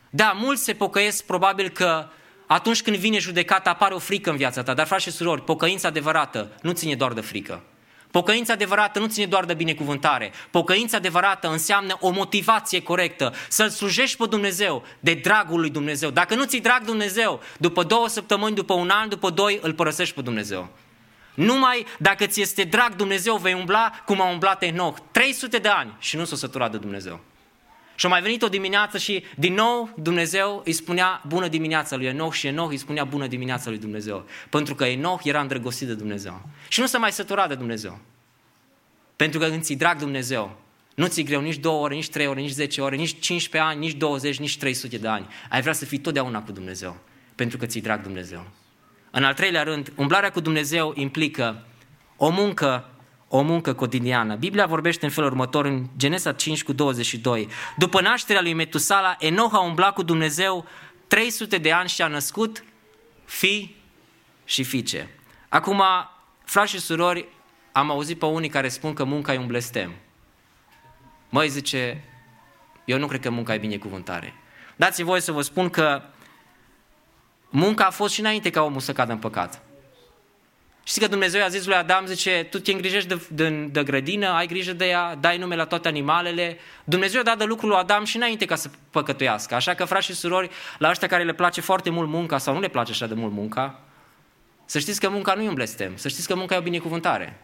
Da, mulți se pocăiesc probabil că atunci când vine judecata, apare o frică în viața ta. Dar, frați și surori, pocăința adevărată nu ține doar de frică. Pocăința adevărată nu ține doar de binecuvântare. Pocăința adevărată înseamnă o motivație corectă. Să-L slujești pe Dumnezeu de dragul lui Dumnezeu. Dacă nu ți drag Dumnezeu, după două săptămâni, după un an, după doi, îl părăsești pe Dumnezeu. Numai dacă ți este drag Dumnezeu, vei umbla cum a umblat Enoch. 300 de ani și nu s-o săturat de Dumnezeu. Și a mai venit o dimineață și din nou Dumnezeu îi spunea bună dimineața lui Enoch și Enoch îi spunea bună dimineața lui Dumnezeu. Pentru că Enoch era îndrăgostit de Dumnezeu. Și nu se mai sătura de Dumnezeu. Pentru că când ți drag Dumnezeu, nu ți greu nici două ore, nici trei ore, nici zece ore, nici 15 ani, nici 20, nici 300 de ani. Ai vrea să fii totdeauna cu Dumnezeu. Pentru că ți drag Dumnezeu. În al treilea rând, umblarea cu Dumnezeu implică o muncă o muncă cotidiană. Biblia vorbește în felul următor în Genesa 5 cu 22. După nașterea lui Metusala, Enoch a umblat cu Dumnezeu 300 de ani și a născut fi și fiice. Acum, frați și surori, am auzit pe unii care spun că munca e un blestem. Măi, zice, eu nu cred că munca e binecuvântare. Dați-mi voie să vă spun că munca a fost și înainte ca omul să cadă în păcat. Știți că Dumnezeu i-a zis lui Adam, zice, tu te îngrijești de, de, de grădină, ai grijă de ea, dai nume la toate animalele. Dumnezeu a dat de lucrul lui Adam și înainte ca să păcătuiască. Așa că, frați și surori, la ăștia care le place foarte mult munca sau nu le place așa de mult munca, să știți că munca nu e un blestem, să știți că munca e o binecuvântare.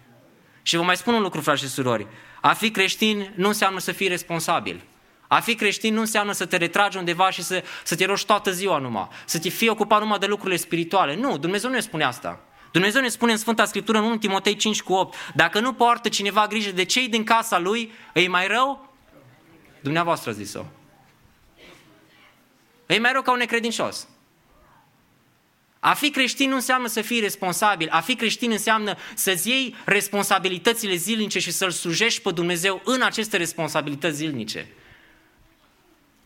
Și vă mai spun un lucru, frați și surori. A fi creștin nu înseamnă să fii responsabil. A fi creștin nu înseamnă să te retragi undeva și să, să te rogi toată ziua numai, să te fii ocupat numai de lucrurile spirituale. Nu, Dumnezeu nu ne spune asta. Dumnezeu ne spune în Sfânta Scriptură în 1 Timotei 5 cu 8, dacă nu poartă cineva grijă de cei din casa lui, îi mai rău? Dumneavoastră a zis-o. E mai rău ca un necredincios. A fi creștin nu înseamnă să fii responsabil. A fi creștin înseamnă să-ți iei responsabilitățile zilnice și să-L slujești pe Dumnezeu în aceste responsabilități zilnice.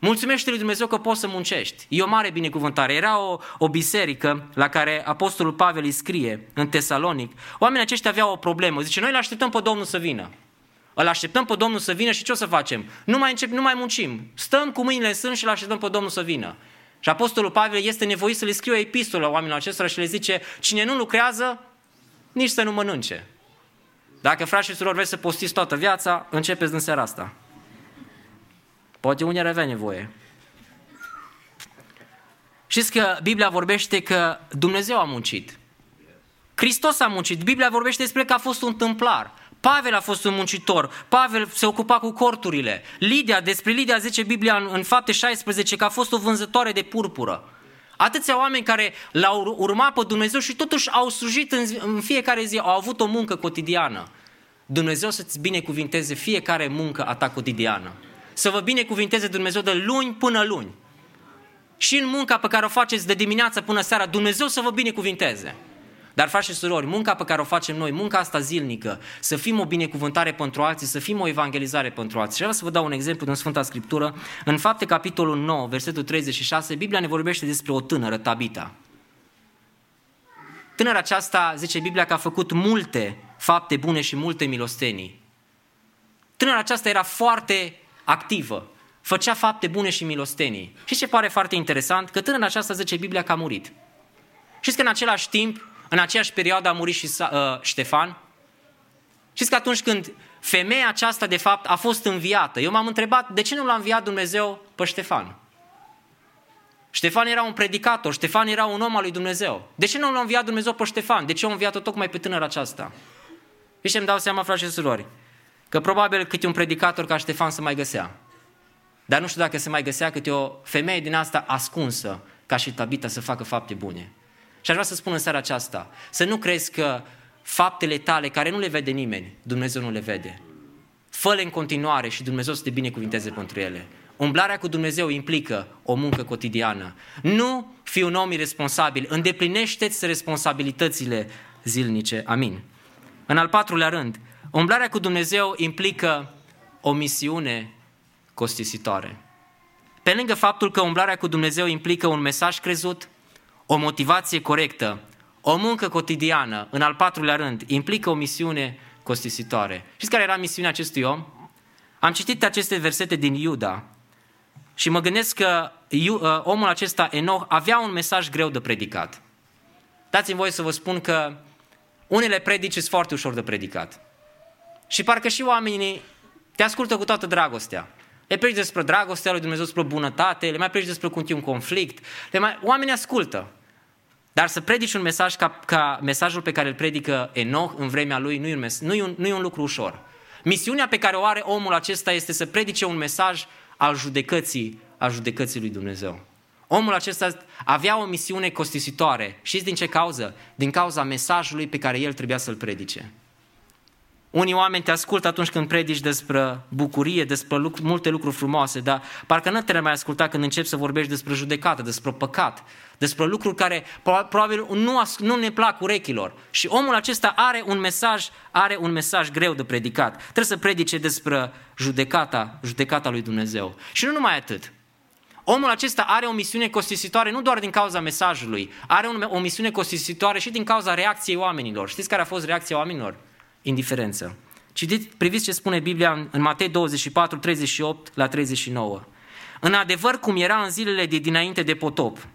Mulțumește lui Dumnezeu că poți să muncești. E o mare binecuvântare. Era o, o biserică la care Apostolul Pavel îi scrie în Tesalonic. Oamenii aceștia aveau o problemă. Zice, noi îl așteptăm pe Domnul să vină. Îl așteptăm pe Domnul să vină și ce o să facem? Nu mai, încep, nu mai muncim. Stăm cu mâinile în sân și îl așteptăm pe Domnul să vină. Și Apostolul Pavel este nevoit să le scrie o epistolă oamenilor acestora și le zice, cine nu lucrează, nici să nu mănânce. Dacă frați și surori vreți să postiți toată viața, începeți din seara asta. Poate unii ar avea nevoie. Știți că Biblia vorbește că Dumnezeu a muncit. Hristos a muncit. Biblia vorbește despre că a fost un tâmplar. Pavel a fost un muncitor, Pavel se ocupa cu corturile. Lidia, despre Lidia zice Biblia în, în fapte 16 că a fost o vânzătoare de purpură. Atâția oameni care l-au urmat pe Dumnezeu și totuși au slujit în, în fiecare zi, au avut o muncă cotidiană. Dumnezeu să-ți binecuvinteze fiecare muncă a ta cotidiană. Să vă binecuvinteze Dumnezeu de luni până luni. Și în munca pe care o faceți de dimineață până seara, Dumnezeu să vă binecuvinteze. Dar, frați și surori, munca pe care o facem noi, munca asta zilnică, să fim o binecuvântare pentru alții, să fim o evangelizare pentru alții. Și vreau să vă dau un exemplu din Sfânta Scriptură. În fapte, capitolul 9, versetul 36, Biblia ne vorbește despre o tânără, Tabita. Tânăra aceasta, zice Biblia, că a făcut multe fapte bune și multe milostenii. Tânăra aceasta era foarte activă, făcea fapte bune și milostenii. Și ce pare foarte interesant? Că tânăra aceasta, zice Biblia, că a murit. Știți că în același timp în aceeași perioadă a murit și uh, Ștefan. Știți că atunci când femeia aceasta de fapt a fost înviată, eu m-am întrebat de ce nu l-a înviat Dumnezeu pe Ștefan? Ștefan era un predicator, Ștefan era un om al lui Dumnezeu. De ce nu l-a înviat Dumnezeu pe Ștefan? De ce a înviat-o tocmai pe tânăra aceasta? Și ce îmi dau seama, frate și surori, că probabil câte un predicator ca Ștefan se mai găsea. Dar nu știu dacă se mai găsea câte o femeie din asta ascunsă, ca și Tabita, să facă fapte bune. Și aș vrea să spun în seara aceasta, să nu crezi că faptele tale, care nu le vede nimeni, Dumnezeu nu le vede. Fă-le în continuare și Dumnezeu să te binecuvinteze pentru ele. Umblarea cu Dumnezeu implică o muncă cotidiană. Nu fi un om irresponsabil, îndeplinește-ți responsabilitățile zilnice. Amin. În al patrulea rând, umblarea cu Dumnezeu implică o misiune costisitoare. Pe lângă faptul că umblarea cu Dumnezeu implică un mesaj crezut, o motivație corectă, o muncă cotidiană, în al patrulea rând, implică o misiune costisitoare. Știți care era misiunea acestui om? Am citit aceste versete din Iuda și mă gândesc că ă, omul acesta, Enoch, avea un mesaj greu de predicat. Dați-mi voie să vă spun că unele predici sunt foarte ușor de predicat. Și parcă și oamenii te ascultă cu toată dragostea. Le predici despre dragostea lui Dumnezeu, despre bunătate, le mai predici despre cum un conflict. Le mai... Oamenii ascultă. Dar să predici un mesaj ca, ca mesajul pe care îl predică Enoch în vremea lui nu e, un, mes- nu, e un, nu e un lucru ușor. Misiunea pe care o are omul acesta este să predice un mesaj al judecății, al judecății lui Dumnezeu. Omul acesta avea o misiune costisitoare. Știți din ce cauză? Din cauza mesajului pe care el trebuia să-l predice. Unii oameni te ascultă atunci când predici despre bucurie, despre lucr- multe lucruri frumoase, dar parcă nu te mai asculta când începi să vorbești despre judecată, despre păcat, despre lucruri care probabil nu, nu ne plac urechilor. Și omul acesta are un mesaj, are un mesaj greu de predicat. Trebuie să predice despre judecata, judecata lui Dumnezeu. Și nu numai atât. Omul acesta are o misiune costisitoare nu doar din cauza mesajului, are o misiune costisitoare și din cauza reacției oamenilor. Știți care a fost reacția oamenilor? Indiferență. Citiți, priviți ce spune Biblia în Matei 24, 38 la 39. În adevăr, cum era în zilele de dinainte de potop,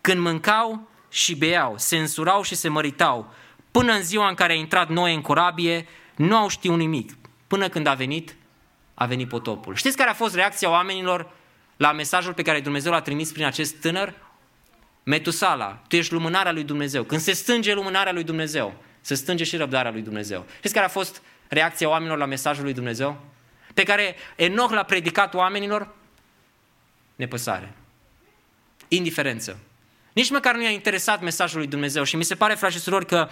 când mâncau și beau, se însurau și se măritau, până în ziua în care a intrat Noe în corabie, nu au știut nimic, până când a venit, a venit potopul. Știți care a fost reacția oamenilor la mesajul pe care Dumnezeu l-a trimis prin acest tânăr? Metusala, tu ești lumânarea lui Dumnezeu. Când se stânge lumânarea lui Dumnezeu, să stânge și răbdarea lui Dumnezeu. Știți care a fost reacția oamenilor la mesajul lui Dumnezeu? Pe care Enoch l-a predicat oamenilor? Nepăsare. Indiferență. Nici măcar nu i-a interesat mesajul lui Dumnezeu și mi se pare, frate și surori, că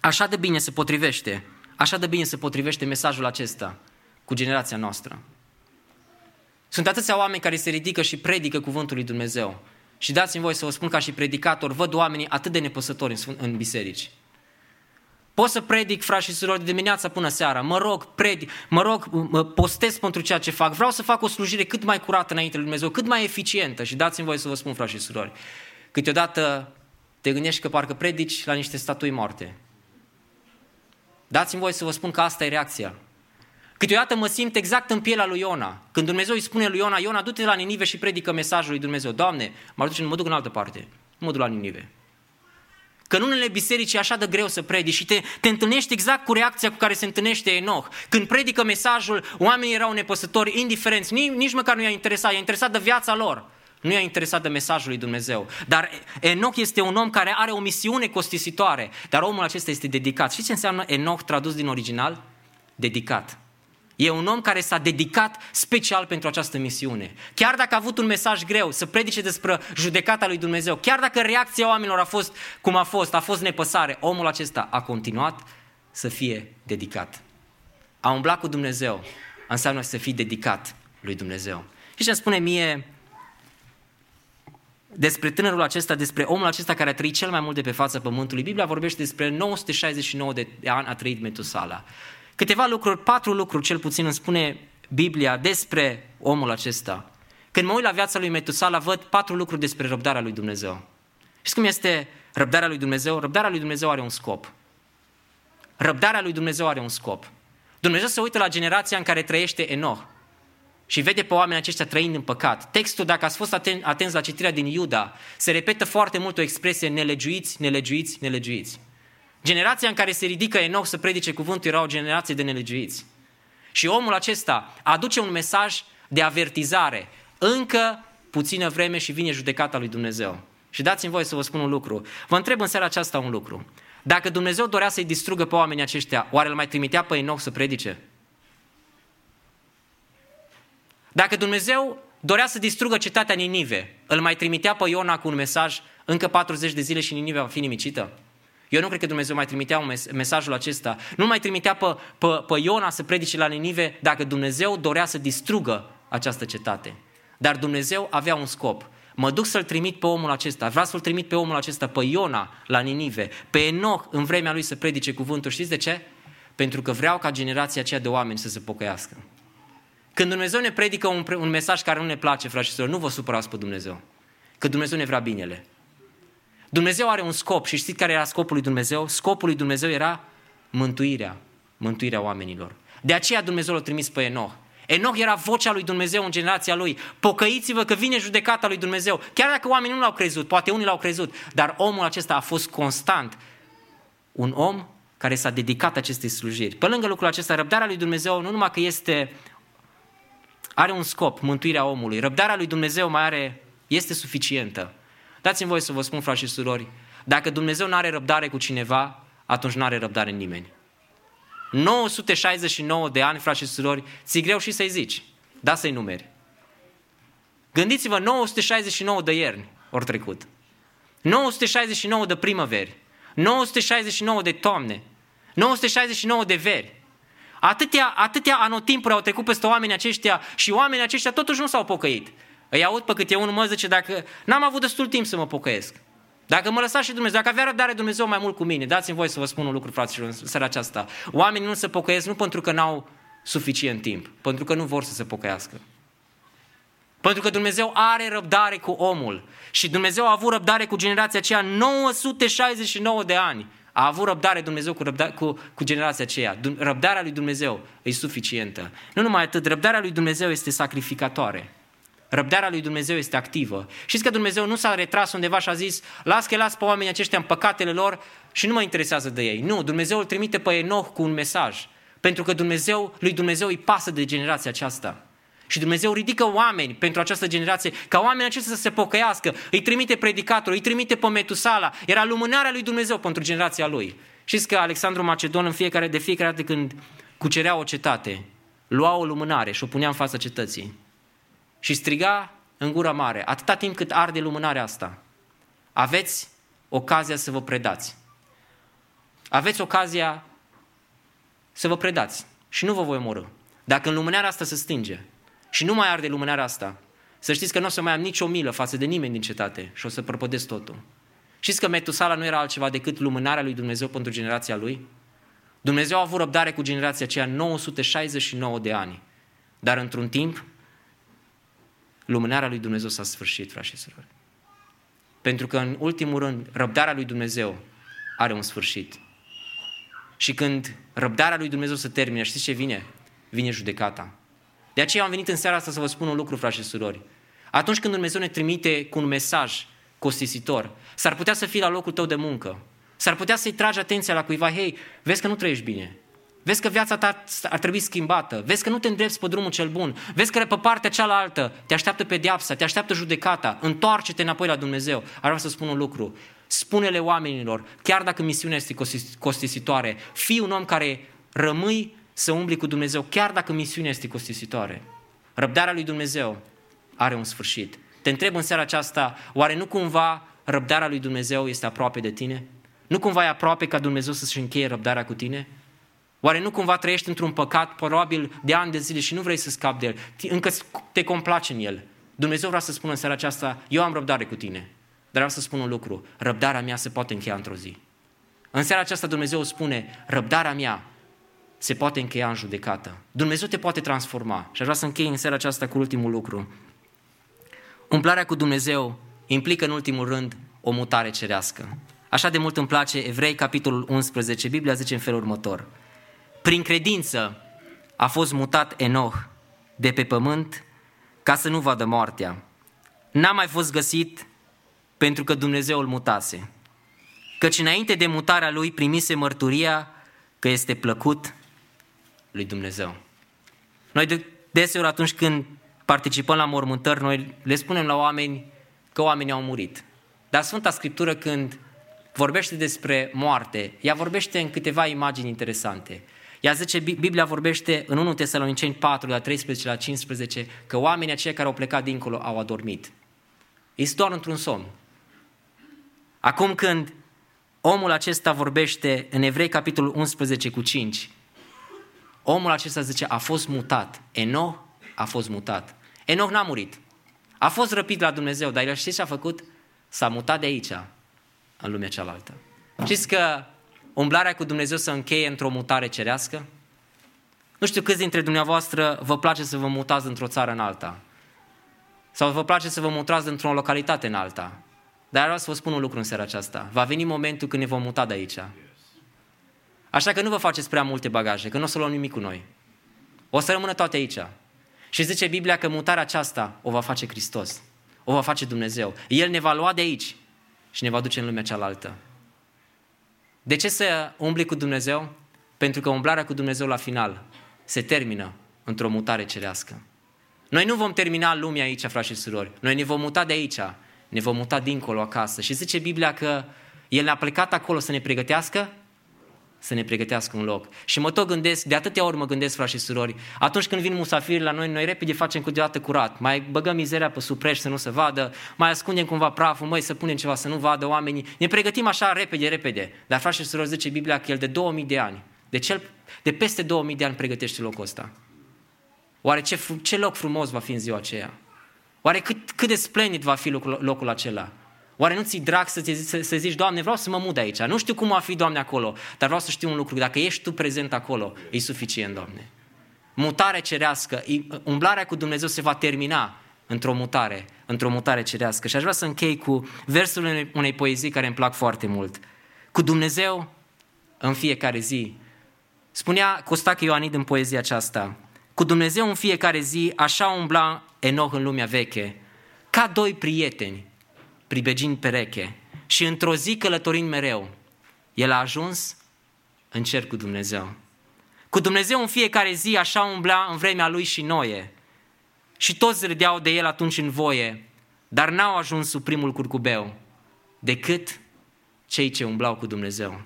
așa de bine se potrivește, așa de bine se potrivește mesajul acesta cu generația noastră. Sunt atâția oameni care se ridică și predică cuvântul lui Dumnezeu. Și dați-mi voi să vă spun ca și predicator, văd oamenii atât de nepăsători în, în biserici. Pot să predic, frați și surori, de dimineața până seara. Mă rog, predic, mă rog, mă postez pentru ceea ce fac. Vreau să fac o slujire cât mai curată înainte lui Dumnezeu, cât mai eficientă. Și dați-mi voi să vă spun, frați și surori, câteodată te gândești că parcă predici la niște statui moarte. Dați-mi voi să vă spun că asta e reacția. Câteodată mă simt exact în pielea lui Iona. Când Dumnezeu îi spune lui Iona, Iona, du-te la Ninive și predică mesajul lui Dumnezeu. Doamne, mă duc, mă duc în altă parte. Nu mă duc la Ninive. Că în unele biserici e așa de greu să predici și te, te întâlnești exact cu reacția cu care se întâlnește Enoch. Când predică mesajul, oamenii erau nepăsători, indiferenți, nici, nici măcar nu i-a interesat, i-a interesat de viața lor. Nu i-a interesat de mesajul lui Dumnezeu. Dar Enoch este un om care are o misiune costisitoare, dar omul acesta este dedicat. Știți ce înseamnă Enoch tradus din original? Dedicat. E un om care s-a dedicat special pentru această misiune. Chiar dacă a avut un mesaj greu să predice despre judecata lui Dumnezeu, chiar dacă reacția oamenilor a fost cum a fost, a fost nepăsare, omul acesta a continuat să fie dedicat. A umblat cu Dumnezeu înseamnă să fii dedicat lui Dumnezeu. Și ce îmi spune mie despre tânărul acesta, despre omul acesta care a trăit cel mai mult de pe fața pământului. Biblia vorbește despre 969 de ani a trăit Metusala. Câteva lucruri, patru lucruri cel puțin îmi spune Biblia despre omul acesta. Când mă uit la viața lui Metusala, văd patru lucruri despre răbdarea lui Dumnezeu. Știți cum este răbdarea lui Dumnezeu? Răbdarea lui Dumnezeu are un scop. Răbdarea lui Dumnezeu are un scop. Dumnezeu se uită la generația în care trăiește Enoch și vede pe oamenii aceștia trăind în păcat. Textul, dacă ați fost aten- atenți la citirea din Iuda, se repetă foarte mult o expresie nelegiuiți, nelegiuiți, nelegiuiți. Generația în care se ridică Enoch să predice cuvântul era o generație de nelegiuiți. Și omul acesta aduce un mesaj de avertizare. Încă puțină vreme și vine judecata lui Dumnezeu. Și dați-mi voi să vă spun un lucru. Vă întreb în seara aceasta un lucru. Dacă Dumnezeu dorea să-i distrugă pe oamenii aceștia, oare îl mai trimitea pe Enoch să predice? Dacă Dumnezeu dorea să distrugă cetatea Ninive, îl mai trimitea pe Iona cu un mesaj încă 40 de zile și Ninive va fi nimicită? Eu nu cred că Dumnezeu mai trimitea un mes- mesajul acesta. Nu mai trimitea pe, pe, pe Iona să predice la Ninive dacă Dumnezeu dorea să distrugă această cetate. Dar Dumnezeu avea un scop. Mă duc să-l trimit pe omul acesta. Vreau să-l trimit pe omul acesta, pe Iona, la Ninive, pe Enoch, în vremea lui să predice cuvântul. Știți de ce? Pentru că vreau ca generația aceea de oameni să se pocăiască. Când Dumnezeu ne predică un, un mesaj care nu ne place, frate și nu vă supărați pe Dumnezeu. Că Dumnezeu ne vrea binele. Dumnezeu are un scop și știți care era scopul lui Dumnezeu? Scopul lui Dumnezeu era mântuirea, mântuirea oamenilor. De aceea Dumnezeu l-a trimis pe Enoch. Enoch era vocea lui Dumnezeu în generația lui. Pocăiți-vă că vine judecata lui Dumnezeu. Chiar dacă oamenii nu l-au crezut, poate unii l-au crezut, dar omul acesta a fost constant. Un om care s-a dedicat acestei slujiri. Pe lângă lucrul acesta, răbdarea lui Dumnezeu nu numai că este are un scop, mântuirea omului. Răbdarea lui Dumnezeu mai are, este suficientă. Dați-mi voie să vă spun, frați și surori, dacă Dumnezeu nu are răbdare cu cineva, atunci nu are răbdare nimeni. 969 de ani, frați și surori, ți greu și să-i zici. Da să-i numeri. Gândiți-vă, 969 de ierni ori trecut. 969 de primăveri. 969 de toamne. 969 de veri. Atâtea, atâtea anotimpuri au trecut peste oamenii aceștia și oamenii aceștia totuși nu s-au pocăit. Îi aud pe câte unul mă zice, dacă n-am avut destul timp să mă pocăiesc. Dacă mă lăsa și Dumnezeu, dacă avea răbdare Dumnezeu mai mult cu mine, dați-mi voi să vă spun un lucru, fraților, în seara aceasta. Oamenii nu se pocăiesc nu pentru că n-au suficient timp, pentru că nu vor să se pocăiască. Pentru că Dumnezeu are răbdare cu omul. Și Dumnezeu a avut răbdare cu generația aceea 969 de ani. A avut răbdare Dumnezeu cu, răbda, cu, cu generația aceea. Răbdarea lui Dumnezeu e suficientă. Nu numai atât, răbdarea lui Dumnezeu este sacrificatoare. Răbdarea lui Dumnezeu este activă. Știți că Dumnezeu nu s-a retras undeva și a zis, las că las pe oamenii aceștia în păcatele lor și nu mă interesează de ei. Nu, Dumnezeu îl trimite pe Enoch cu un mesaj. Pentru că Dumnezeu, lui Dumnezeu îi pasă de generația aceasta. Și Dumnezeu ridică oameni pentru această generație, ca oamenii aceștia să se pocăiască. Îi trimite predicatorul, îi trimite pe Metusala. Era lumânarea lui Dumnezeu pentru generația lui. Știți că Alexandru Macedon în fiecare, de fiecare dată când cucerea o cetate, lua o lumânare și o punea în fața cetății. Și striga în gura mare, atâta timp cât arde lumânarea asta. aveți ocazia să vă predați. Aveți ocazia să vă predați și nu vă voi omorâ. Dacă în lumânarea asta se stinge și nu mai arde lumânarea asta, să știți că nu o să mai am nicio milă față de nimeni din cetate și o să prăpădesc totul. Știți că Metusala nu era altceva decât lumânarea lui Dumnezeu pentru generația lui? Dumnezeu a avut răbdare cu generația aceea 969 de ani. Dar într-un timp, lumânarea lui Dumnezeu s-a sfârșit, frați și surori. Pentru că, în ultimul rând, răbdarea lui Dumnezeu are un sfârșit. Și când răbdarea lui Dumnezeu se termine, știți ce vine? Vine judecata. De aceea am venit în seara asta să vă spun un lucru, frați și surori. Atunci când Dumnezeu ne trimite cu un mesaj costisitor, s-ar putea să fii la locul tău de muncă. S-ar putea să-i tragi atenția la cuiva, hei, vezi că nu trăiești bine. Vezi că viața ta ar trebui schimbată. Vezi că nu te îndrepți pe drumul cel bun. Vezi că pe partea cealaltă te așteaptă pedeapsa, te așteaptă judecata. Întoarce-te înapoi la Dumnezeu. Ar vrea să spun un lucru. Spune-le oamenilor, chiar dacă misiunea este costisitoare, fii un om care rămâi să umbli cu Dumnezeu, chiar dacă misiunea este costisitoare. Răbdarea lui Dumnezeu are un sfârșit. Te întreb în seara aceasta, oare nu cumva răbdarea lui Dumnezeu este aproape de tine? Nu cumva e aproape ca Dumnezeu să-și încheie răbdarea cu tine? Oare nu cumva trăiești într-un păcat probabil de ani de zile și nu vrei să scapi de el? Încă te complace în el. Dumnezeu vrea să spună în seara aceasta, eu am răbdare cu tine. Dar vreau să spun un lucru, răbdarea mea se poate încheia într-o zi. În seara aceasta Dumnezeu spune, răbdarea mea se poate încheia în judecată. Dumnezeu te poate transforma. Și aș vrea să închei în seara aceasta cu ultimul lucru. Umplarea cu Dumnezeu implică în ultimul rând o mutare cerească. Așa de mult îmi place Evrei, capitolul 11, Biblia zice în felul următor. Prin credință a fost mutat Enoch de pe pământ ca să nu vadă moartea. N-a mai fost găsit pentru că Dumnezeu îl mutase. Căci înainte de mutarea lui primise mărturia că este plăcut lui Dumnezeu. Noi de deseori atunci când participăm la mormântări, noi le spunem la oameni că oamenii au murit. Dar Sfânta Scriptură când vorbește despre moarte, ea vorbește în câteva imagini interesante. Ea zice, Biblia vorbește în 1 Tesaloniceni 4, de la 13 la 15, că oamenii aceia care au plecat dincolo au adormit. Este doar într-un somn. Acum când omul acesta vorbește în Evrei capitolul 11 cu 5, omul acesta zice, a fost mutat. Enoch a fost mutat. Enoch n-a murit. A fost răpit la Dumnezeu, dar el știți ce a făcut? S-a mutat de aici, în lumea cealaltă. Știți că umblarea cu Dumnezeu să încheie într-o mutare cerească? Nu știu câți dintre dumneavoastră vă place să vă mutați într-o țară în alta. Sau vă place să vă mutați într-o localitate în alta. Dar vreau să vă spun un lucru în seara aceasta. Va veni momentul când ne vom muta de aici. Așa că nu vă faceți prea multe bagaje, că nu o să luăm nimic cu noi. O să rămână toate aici. Și zice Biblia că mutarea aceasta o va face Hristos. O va face Dumnezeu. El ne va lua de aici și ne va duce în lumea cealaltă. De ce să umbli cu Dumnezeu? Pentru că umblarea cu Dumnezeu la final se termină într-o mutare cerească. Noi nu vom termina lumea aici, frați și surori. Noi ne vom muta de aici, ne vom muta dincolo acasă. Și zice Biblia că El ne-a plecat acolo să ne pregătească să ne pregătească un loc. Și mă tot gândesc, de atâtea ori mă gândesc, frați și surori, atunci când vin musafiri la noi, noi repede facem câteodată curat, mai băgăm mizeria pe supreș să nu se vadă, mai ascundem cumva praful, mai să punem ceva să nu vadă oamenii, ne pregătim așa repede, repede. Dar frați și surori, zice Biblia că el de 2000 de ani, de, cel, de peste 2000 de ani pregătește locul ăsta. Oare ce, ce loc frumos va fi în ziua aceea? Oare cât, cât de splendid va fi locul, locul acela? Oare nu ți drag să, să, să zici, Doamne, vreau să mă mut de aici. Nu știu cum va fi, Doamne, acolo, dar vreau să știu un lucru. Dacă ești Tu prezent acolo, e suficient, Doamne. Mutare cerească, umblarea cu Dumnezeu se va termina într-o mutare, într-o mutare cerească. Și aș vrea să închei cu versul unei, unei poezii care îmi plac foarte mult. Cu Dumnezeu în fiecare zi. Spunea Costache Ioanid în poezia aceasta, cu Dumnezeu în fiecare zi, așa umbla Enoch în lumea veche, ca doi prieteni, pribegind pereche și într-o zi călătorind mereu, el a ajuns în cer cu Dumnezeu. Cu Dumnezeu în fiecare zi așa umbla în vremea lui și noie. Și toți râdeau de el atunci în voie, dar n-au ajuns sub primul curcubeu, decât cei ce umblau cu Dumnezeu.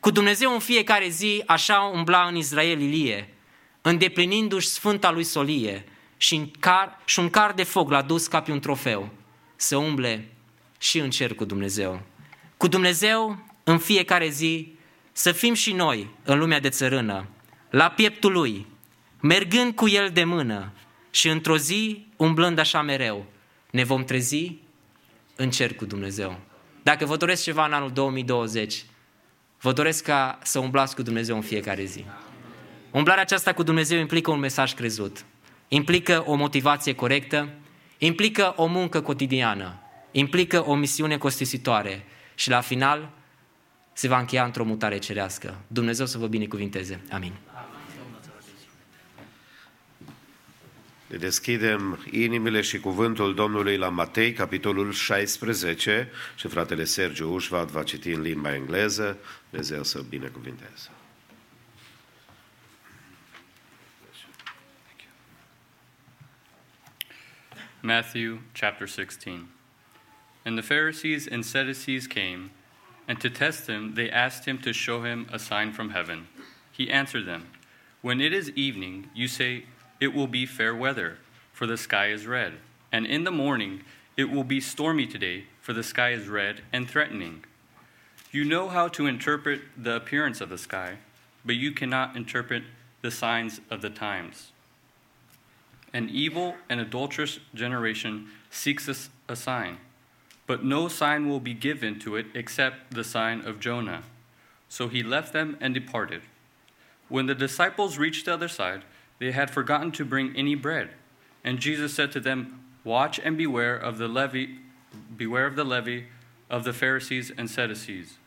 Cu Dumnezeu în fiecare zi așa umbla în Israel Ilie, îndeplinindu-și sfânta lui solie și un car, și un car de foc l-a dus ca pe un trofeu, să umble și în cer cu Dumnezeu. Cu Dumnezeu în fiecare zi să fim și noi în lumea de țărână, la pieptul Lui, mergând cu El de mână și într-o zi, umblând așa mereu, ne vom trezi în cer cu Dumnezeu. Dacă vă doresc ceva în anul 2020, vă doresc ca să umblați cu Dumnezeu în fiecare zi. Umblarea aceasta cu Dumnezeu implică un mesaj crezut, implică o motivație corectă, implică o muncă cotidiană, implică o misiune costisitoare și la final se va încheia într-o mutare cerească. Dumnezeu să vă binecuvinteze. Amin. Ne deschidem inimile și cuvântul Domnului la Matei, capitolul 16 și fratele Sergiu Ușvat va citi în limba engleză. Dumnezeu să binecuvinteze. Matthew chapter 16. And the Pharisees and Sadducees came, and to test him, they asked him to show him a sign from heaven. He answered them, When it is evening, you say, It will be fair weather, for the sky is red. And in the morning, it will be stormy today, for the sky is red and threatening. You know how to interpret the appearance of the sky, but you cannot interpret the signs of the times. An evil and adulterous generation seeks a, sign, but no sign will be given to it except the sign of Jonah. So he left them and departed. When the disciples reached the other side, they had forgotten to bring any bread. And Jesus said to them, Watch and beware of the levy, beware of the levy of the Pharisees and Sadducees.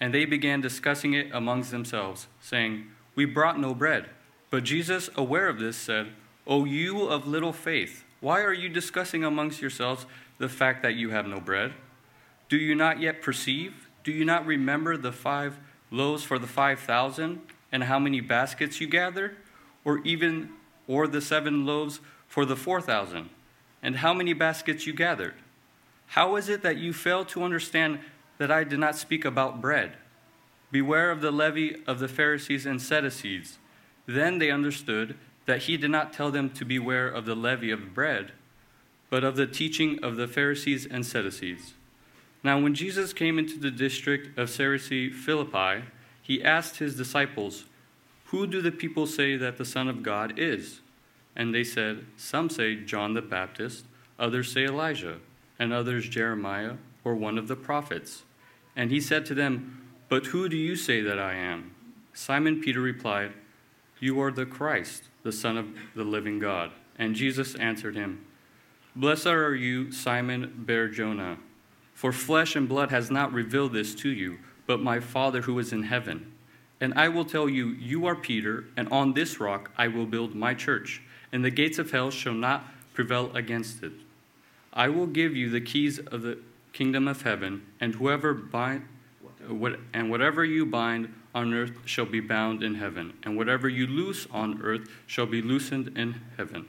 And they began discussing it amongst themselves, saying, We brought no bread. But Jesus, aware of this, said, O you of little faith, why are you discussing amongst yourselves the fact that you have no bread? Do you not yet perceive? Do you not remember the five loaves for the five thousand, and how many baskets you gathered? Or even, or the seven loaves for the four thousand, and how many baskets you gathered? How is it that you fail to understand that I did not speak about bread? Beware of the levy of the Pharisees and Sadducees. Then they understood that he did not tell them to beware of the levy of bread, but of the teaching of the Pharisees and Sadducees. Now, when Jesus came into the district of Caesarea Philippi, he asked his disciples, Who do the people say that the Son of God is? And they said, Some say John the Baptist, others say Elijah, and others Jeremiah or one of the prophets. And he said to them, But who do you say that I am? Simon Peter replied, You are the Christ, the Son of the living God. And Jesus answered him, Blessed are you, Simon Bar Jonah, for flesh and blood has not revealed this to you, but my Father who is in heaven. And I will tell you, you are Peter, and on this rock I will build my church, and the gates of hell shall not prevail against it. I will give you the keys of the kingdom of heaven, and whoever bind, and whatever you bind on earth shall be bound in heaven, and whatever you loose on earth shall be loosened in heaven.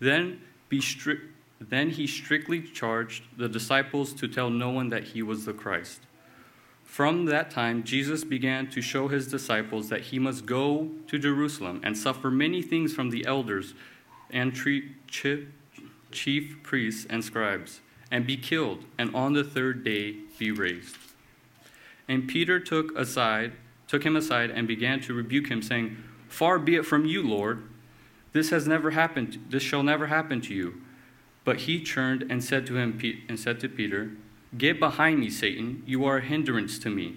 Then be strict. Then he strictly charged the disciples to tell no one that he was the Christ. From that time, Jesus began to show his disciples that he must go to Jerusalem and suffer many things from the elders and chief priests and scribes, and be killed, and on the third day be raised. And Peter took aside, took him aside, and began to rebuke him, saying, Far be it from you, Lord. This has never happened. This shall never happen to you. But he turned and said to him and said to Peter, Get behind me, Satan. You are a hindrance to me,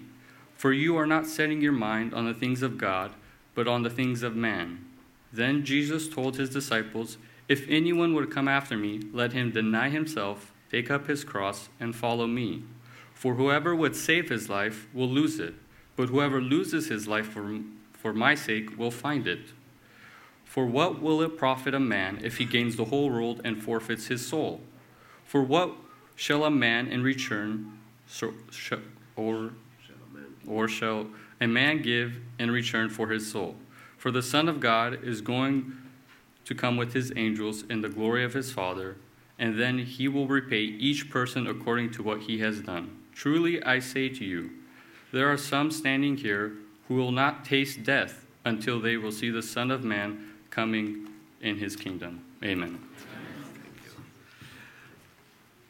for you are not setting your mind on the things of God, but on the things of man. Then Jesus told his disciples, If anyone would come after me, let him deny himself, take up his cross, and follow me. For whoever would save his life will lose it, but whoever loses his life for, for my sake will find it. For what will it profit a man if he gains the whole world and forfeits his soul? For what shall a man in return, so, sh- or, or shall a man give in return for his soul? For the Son of God is going to come with his angels in the glory of his Father, and then he will repay each person according to what he has done. Truly I say to you, there are some standing here who will not taste death until they will see the Son of Man coming in his kingdom. Amen.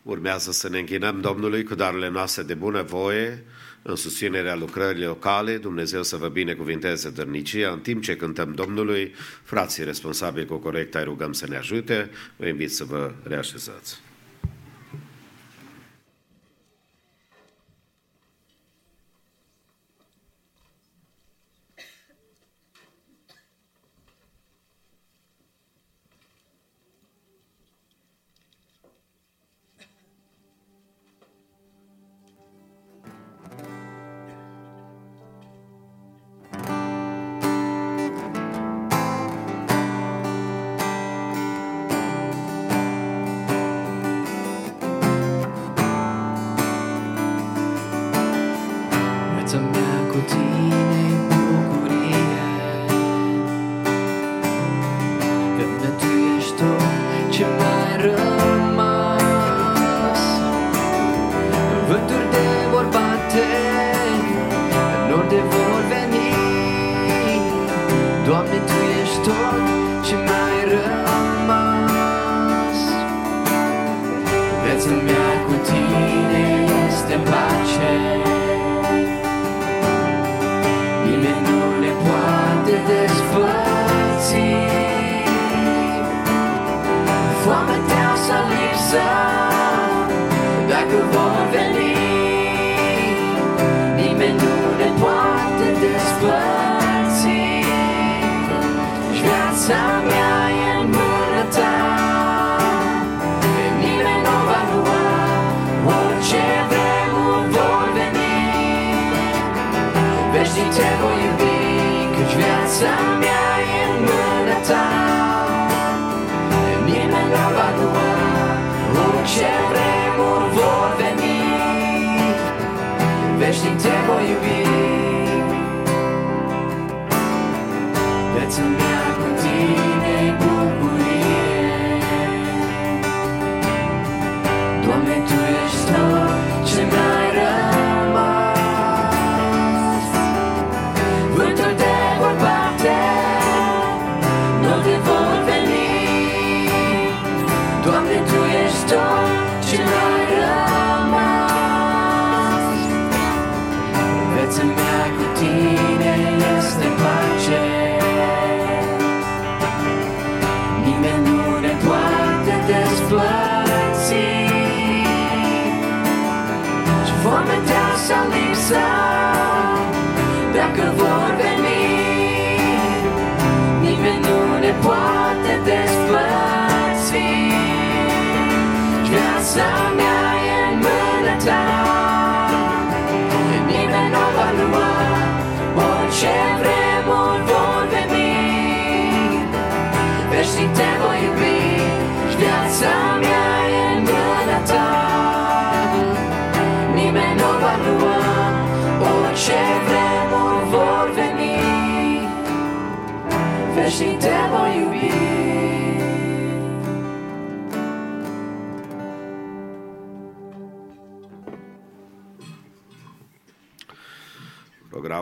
Urmează să ne închinăm Domnului cu darurile noastre de bună voie, în susținerea lucrării locale. Dumnezeu să vă binecuvinteze dărnicia. În timp ce cântăm Domnului, frații responsabili cu corect ai rugăm să ne ajute. Vă invit să vă reașezați. Doamne, Tu ești tot ce mai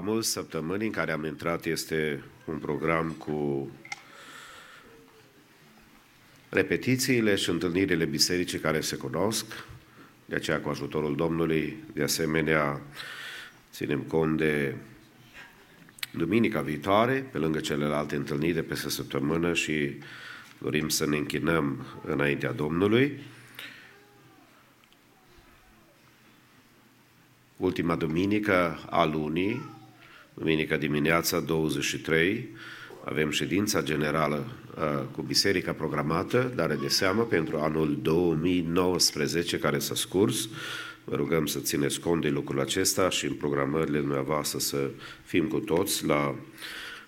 Programul săptămânii în care am intrat este un program cu repetițiile și întâlnirile bisericii care se cunosc, de aceea cu ajutorul Domnului, de asemenea, ținem cont de duminica viitoare, pe lângă celelalte întâlniri de peste săptămână și dorim să ne închinăm înaintea Domnului. ultima duminică a lunii, duminica dimineața 23, avem ședința generală uh, cu biserica programată, dare de seamă pentru anul 2019 care s-a scurs. Vă rugăm să țineți cont de lucrul acesta și în programările dumneavoastră să fim cu toți la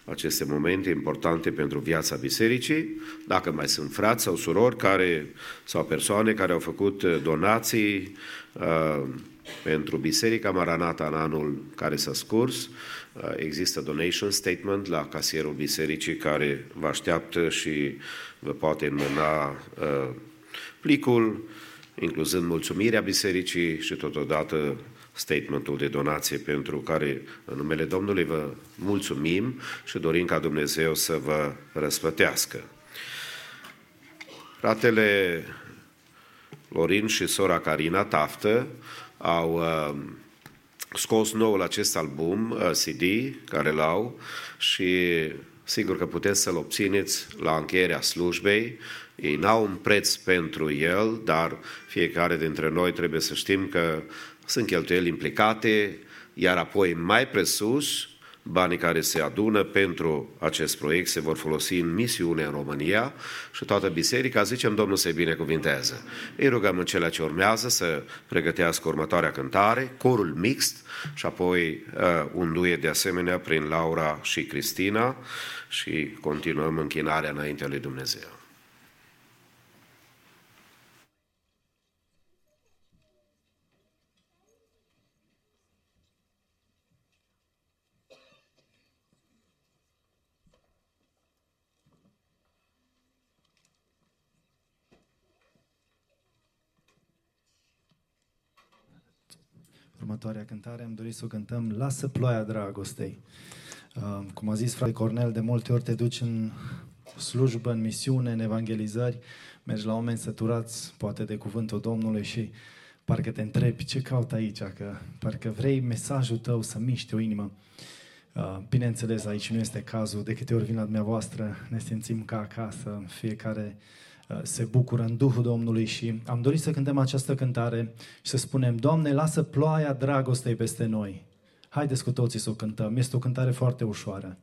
aceste momente importante pentru viața bisericii. Dacă mai sunt frați sau surori care, sau persoane care au făcut uh, donații uh, pentru Biserica Maranata în anul care s-a scurs, uh, există donation statement la casierul bisericii care vă așteaptă și vă poate înmâna uh, plicul, incluzând mulțumirea bisericii și totodată statementul de donație pentru care în numele Domnului vă mulțumim și dorim ca Dumnezeu să vă răsplătească. Fratele Lorin și sora Carina Taftă au uh, scos noul acest album uh, CD care l-au și sigur că puteți să-l obțineți la încheierea slujbei. Ei n-au un preț pentru el, dar fiecare dintre noi trebuie să știm că sunt cheltuieli implicate, iar apoi mai presus, banii care se adună pentru acest proiect se vor folosi în misiune în România și toată biserica, zicem, Domnul să-i binecuvintează. Îi rugăm în cele ce urmează să pregătească următoarea cântare, corul mixt și apoi uh, un duet de asemenea prin Laura și Cristina și continuăm închinarea înaintea lui Dumnezeu. Următoarea cântare am dorit să o cântăm Lasă ploaia dragostei. Uh, Cum a zis frate Cornel, de multe ori te duci în slujbă, în misiune, în evangelizări, mergi la oameni săturați, poate de cuvântul Domnului și parcă te întrebi ce caut aici, că parcă vrei mesajul tău să miște o inimă. Uh, Bineînțeles, aici nu este cazul. De câte ori vin la dumneavoastră, ne simțim ca acasă. Fiecare uh, se bucură în Duhul Domnului și am dorit să cântăm această cântare și să spunem, Doamne, lasă ploaia dragostei peste noi. Haideți cu toții să o cântăm. Este o cântare foarte ușoară.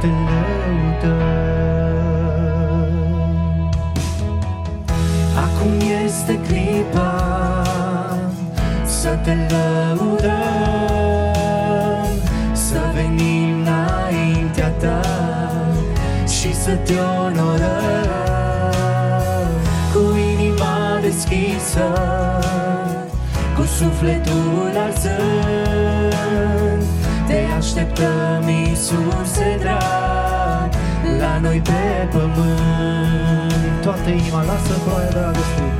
Te lăudăm. Acum este clipa să te lăudăm, să venim înaintea ta și să te onorăm cu inima deschisă, cu sufletul arzând. Te așteptăm, Iisuse drag, la noi pe pământ. Toată inima, lasă ploaia dragostei.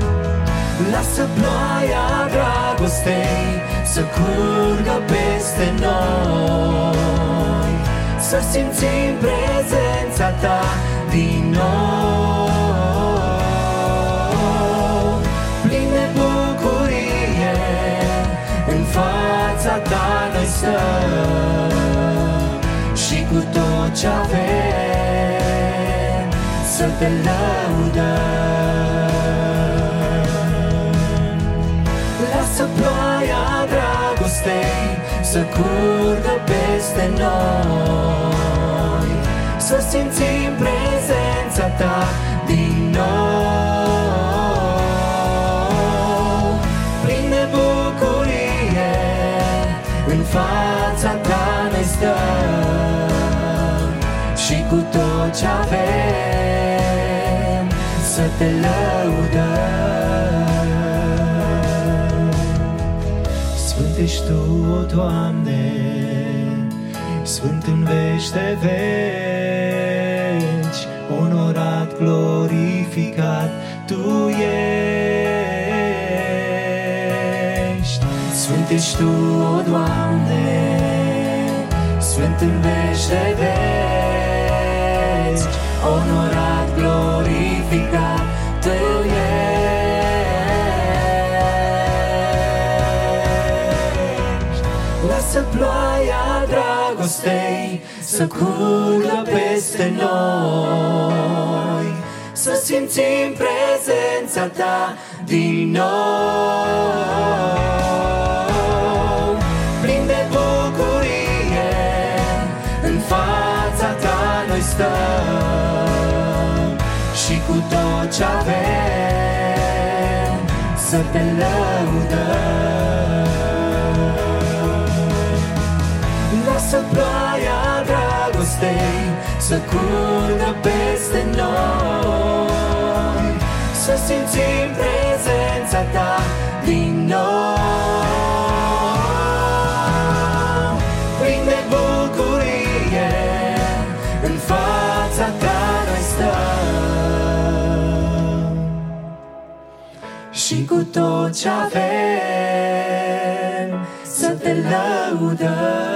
Lasă ploaia dragostei să curgă peste noi, să simțim prezența ta din nou. Plin de bucurie, în fața ta noi stăm și cu tot ce avem să te lăudăm. Lasă ploaia dragostei să curgă peste noi, să simțim prezența ta tot ce avem să te lăudăm. Sfânt ești Tu, o Doamne, Sfânt în veci de veci, onorat, glorificat Tu ești Tu, o Doamne, Sfânt în veci de veci, ploaia dragostei să curgă peste noi, să simțim prezența Ta din nou. Plin de bucurie, în fața Ta noi stăm și cu tot ce avem să Te lăudăm. Să curgă peste noi, să simțim prezența Ta din nou. Plin de bucurie, în fața Ta noi stăm și cu tot ce avem să te lăudăm.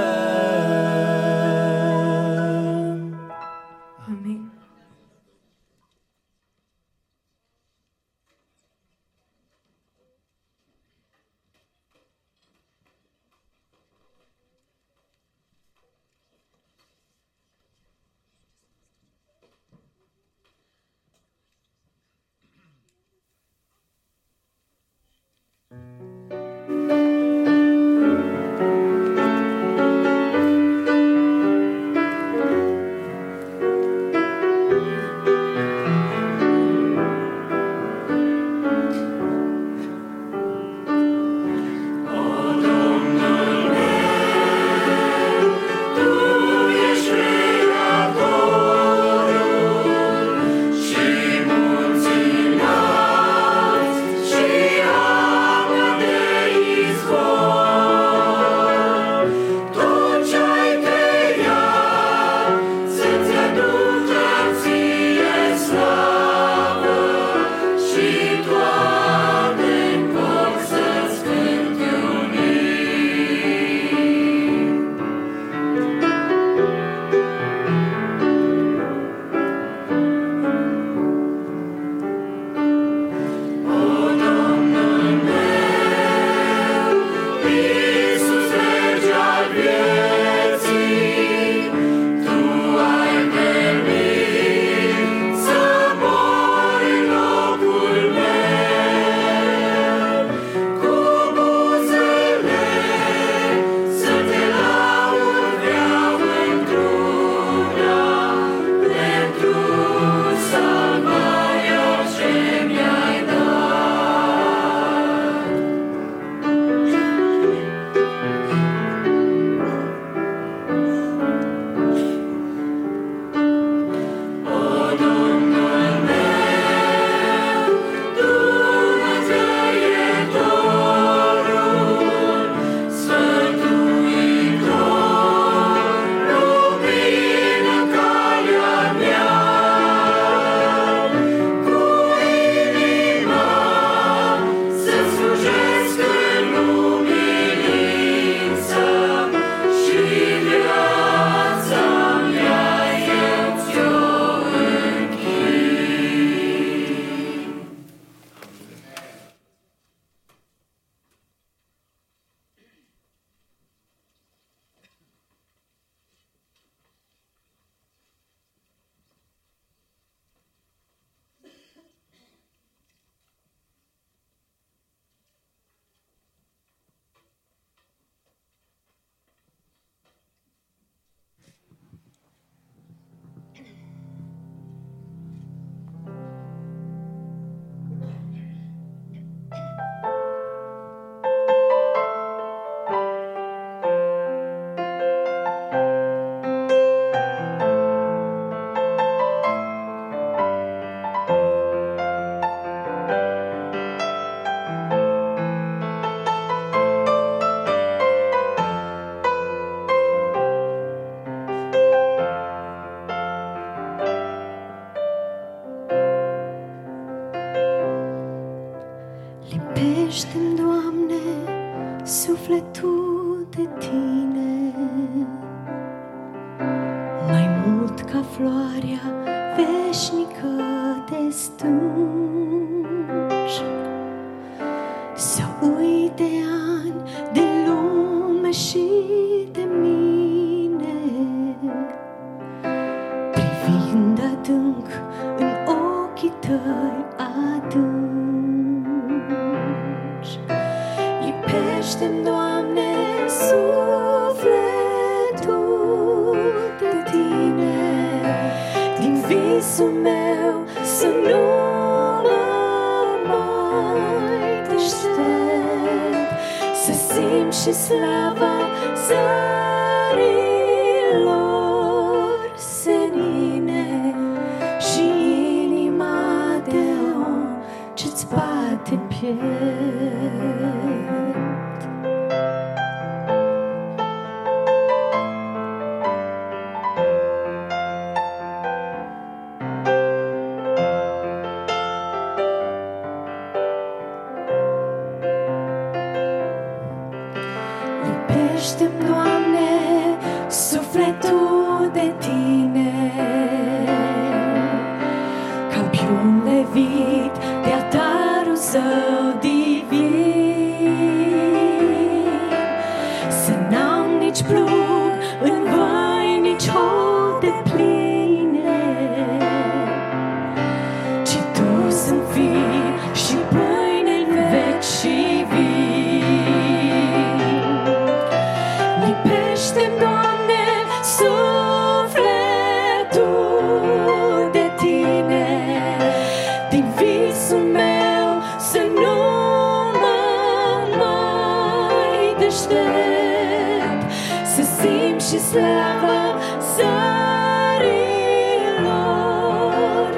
și slavă țărilor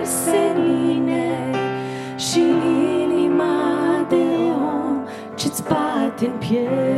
senine și inima de om ce-ți bate în piept.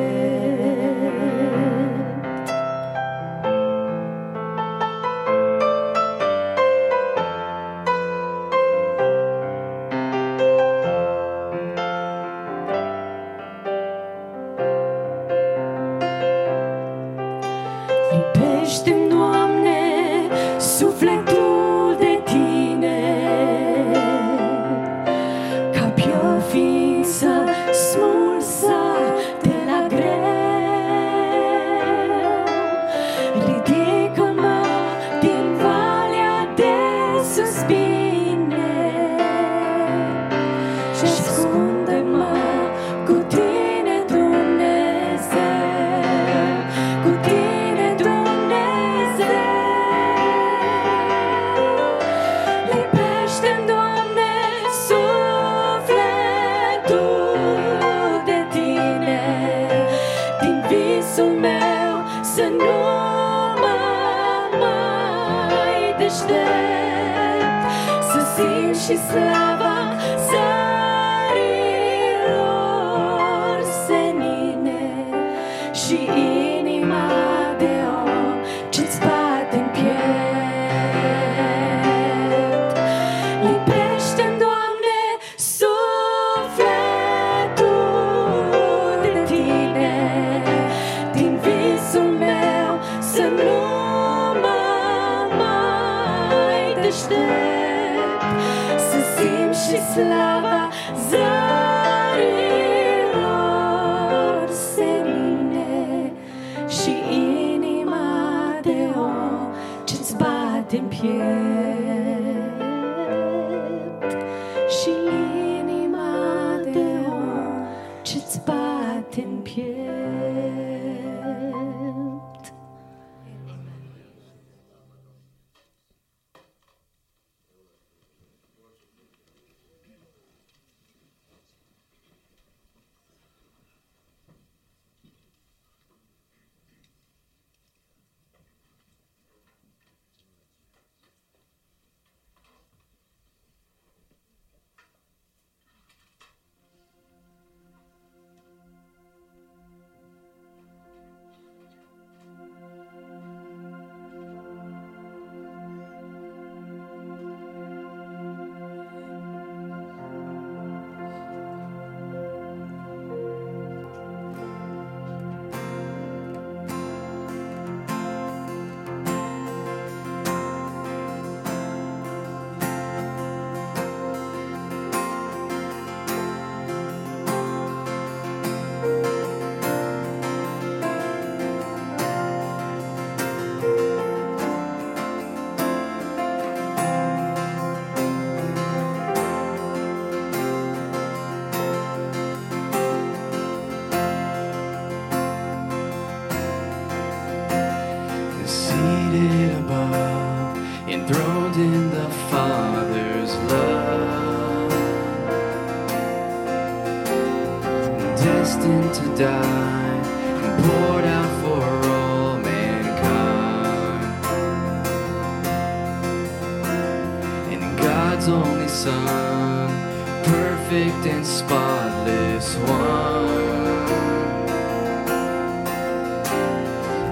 perfect and spotless one.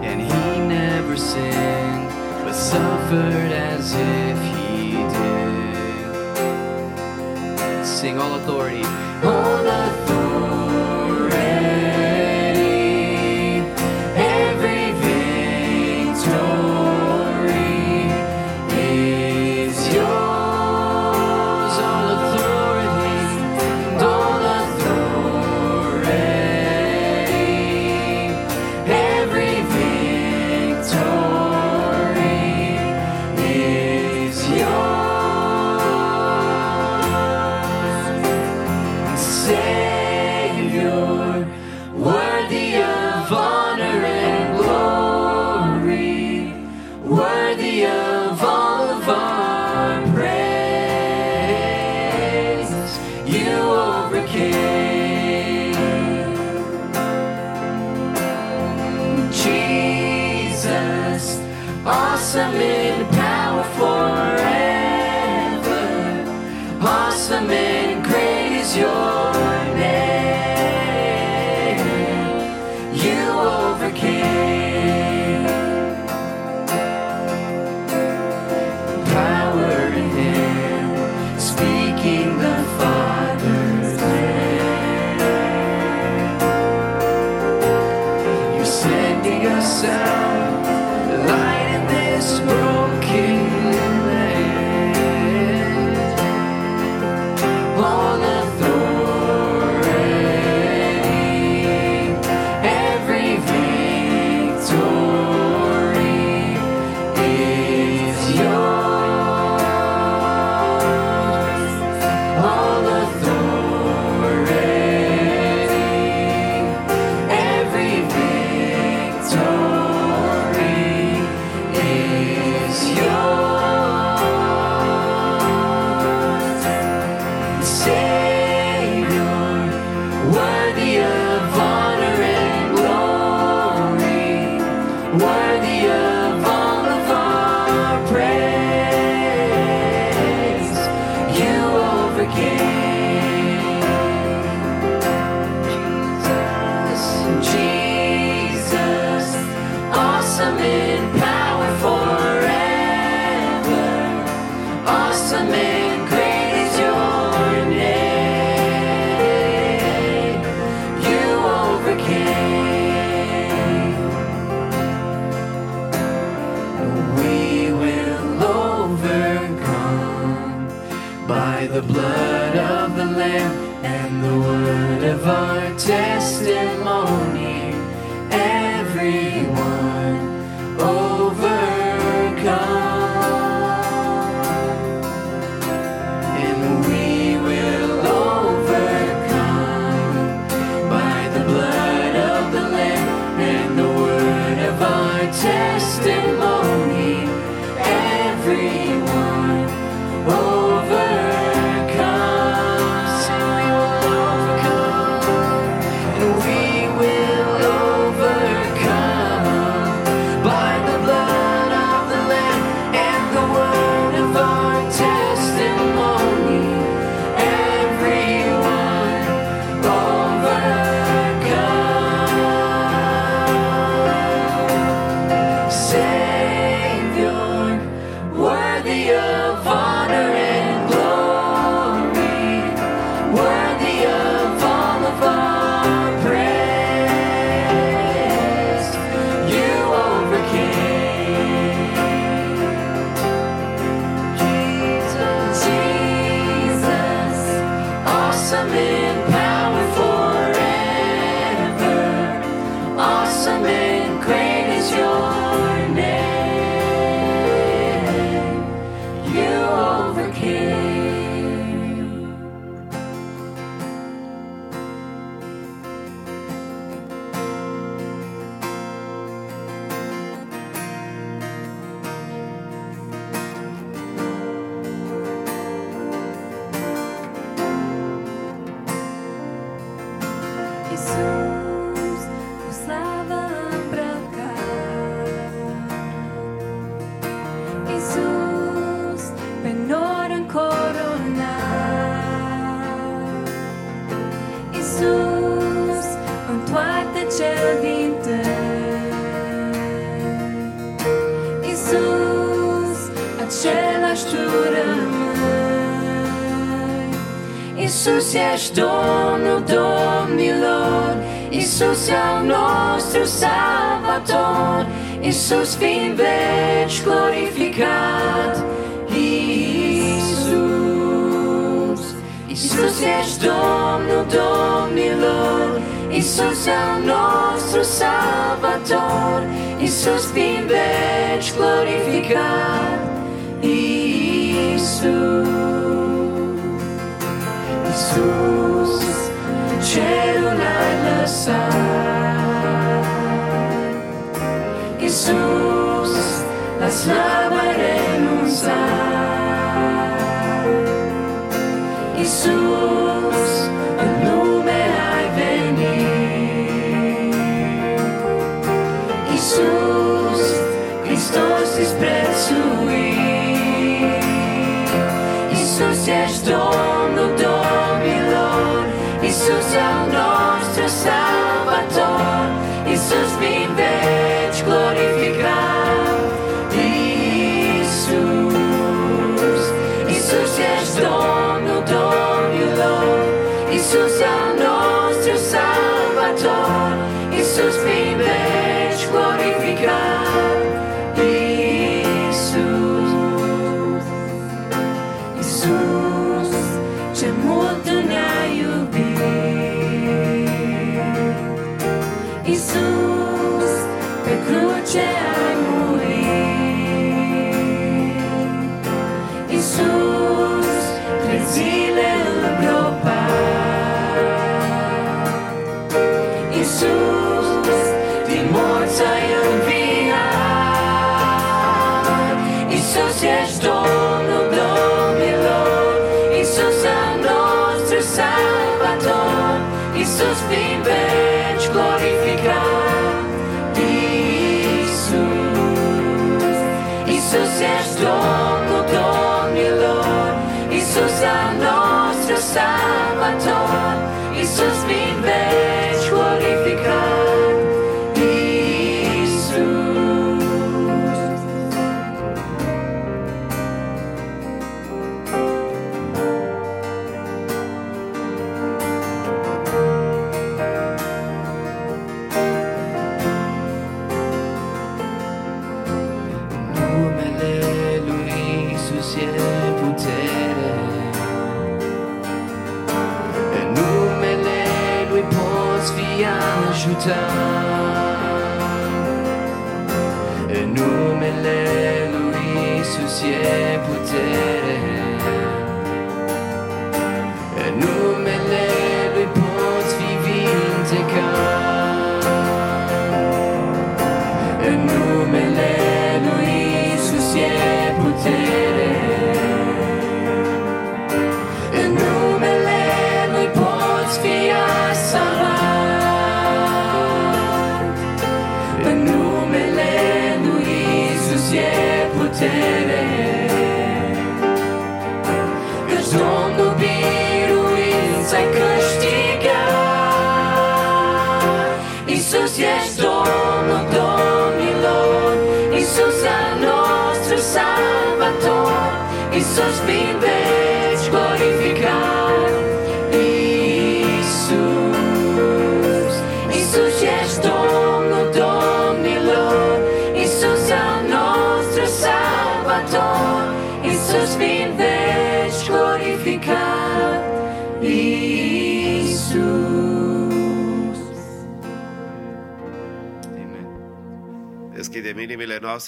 And he never sinned, but suffered as if he did. Sing all authority, all authority. Iisus fiind veci glorificat, Iisus. Iisus ești Domnul Domnilor, Iisus al nostru Salvator, Iisus fiind veci glorificat, Iisus. Iisus, cerul ai lăsat. Iisus, la slavă ai renunțat. Iisus, în lume ai venit. Iisus, Hristos ești prețuit. Iisus ești Domnul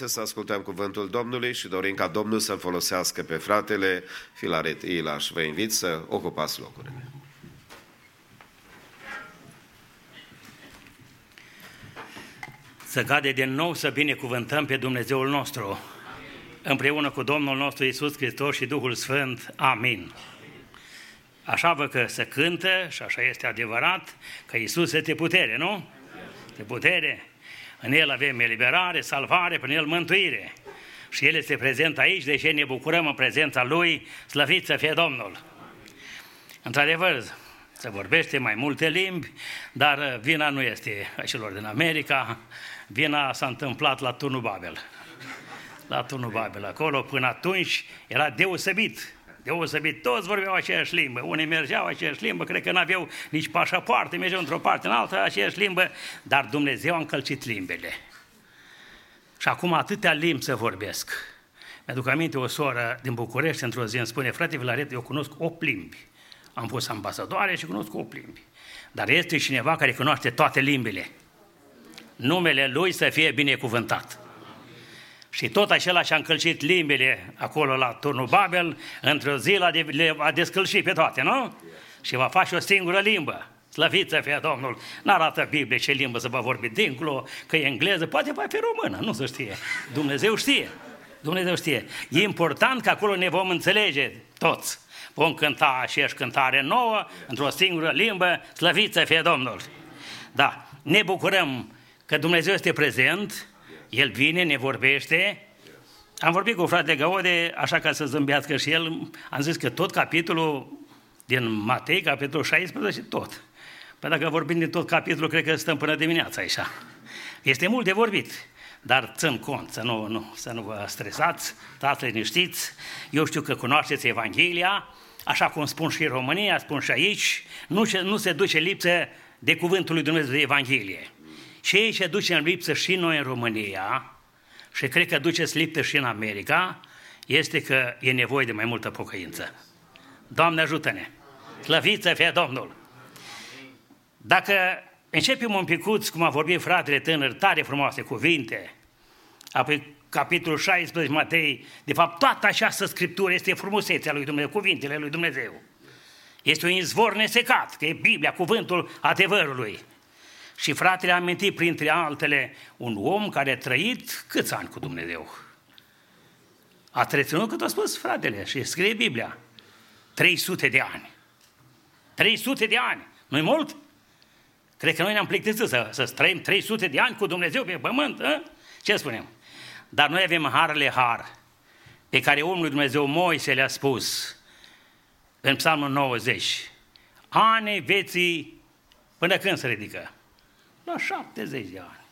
inimile noastre să ascultăm cuvântul Domnului și dorim ca Domnul să-l folosească pe fratele Filaret Ilaș. Vă invit să ocupați locurile. Să cade din nou să binecuvântăm pe Dumnezeul nostru, împreună cu Domnul nostru Isus Hristos și Duhul Sfânt. Amin. Așa vă că se cântă și așa este adevărat că Isus este putere, nu? Este putere. În El avem eliberare, salvare, prin El mântuire. Și El este prezent aici, de ce ne bucurăm în prezența Lui, slăvit să fie Domnul. Într-adevăr, se vorbește mai multe limbi, dar vina nu este a celor din America, vina s-a întâmplat la turnul Babel. la turnul Babel. Acolo, până atunci, era deosebit. Deosebit, toți vorbeau aceeași limbă. Unii mergeau aceeași limbă, cred că n-aveau nici pașapoarte, mergeau într-o parte în alta aceeași limbă, dar Dumnezeu a încălcit limbele. Și acum atâtea limbi să vorbesc. Mi-aduc aminte o soră din București într-o zi îmi spune, frate Vilaret, eu cunosc 8 limbi. Am fost ambasadoare și cunosc 8 limbi. Dar este cineva care cunoaște toate limbile. Numele lui să fie binecuvântat. Și tot acela și-a încălcit limbile acolo la turnul Babel, într-o zi le a descălcit pe toate, nu? Și va face o singură limbă. Slăvit să fie Domnul. N-arată Biblie ce limbă să va vorbi dincolo, că e engleză, poate va fi română, nu se știe. Dumnezeu știe. Dumnezeu știe. E important că acolo ne vom înțelege toți. Vom cânta aceeași cântare nouă, într-o singură limbă, slăvit să fie Domnul. Da, ne bucurăm că Dumnezeu este prezent, El vine, ne vorbește. Am vorbit cu fratele Gaude, așa ca să zâmbească și el, am zis că tot capitolul din Matei, capitolul 16, tot. Păi dacă vorbim din tot capitolul, cred că stăm până dimineața aici. Este mult de vorbit, dar țin cont să nu, nu, să nu vă stresați, stați liniștiți. Eu știu că cunoașteți Evanghelia, așa cum spun și în România, spun și aici, nu, nu se duce lipsă de cuvântul lui Dumnezeu de Evanghelie. Și ei se duce în lipsă și noi în România, și cred că duceți lipsă și în America, este că e nevoie de mai multă pocăință. Doamne ajută-ne! Slăviți să fie Domnul! Dacă începem un picuț, cum a vorbit fratele tânăr, tare frumoase cuvinte, apoi capitolul 16 Matei, de fapt toată această scriptură este frumusețea lui Dumnezeu, cuvintele lui Dumnezeu. Este un izvor nesecat, că e Biblia, cuvântul adevărului. Și fratele a amintit printre altele un om care a trăit câți ani cu Dumnezeu? A treținut cât a spus fratele și scrie Biblia. 300 de ani. 300 de ani. Nu-i mult? Cred că noi ne-am plictisit să, să trăim 300 de ani cu Dumnezeu pe pământ. A? Ce spunem? Dar noi avem harele har pe care omul lui Dumnezeu Moise le-a spus în psalmul 90. Ani veții până când se ridică? La 70 de ani.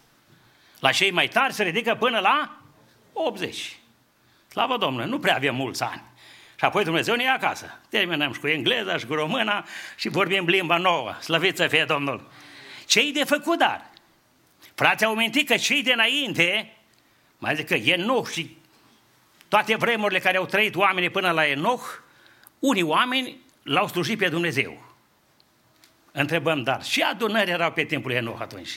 La cei mai tari se ridică până la 80. Slavă Domnului, nu prea avem mulți ani. Și apoi Dumnezeu ne ia acasă. Terminăm și cu engleza și cu româna și vorbim limba nouă. Slăvit să fie Domnul. Ce-i de făcut, dar? Frații au mintit că cei de înainte, mai zic că Enoch și toate vremurile care au trăit oamenii până la Enoch, unii oameni l-au slujit pe Dumnezeu. Întrebăm, dar ce adunări erau pe timpul Enoch atunci?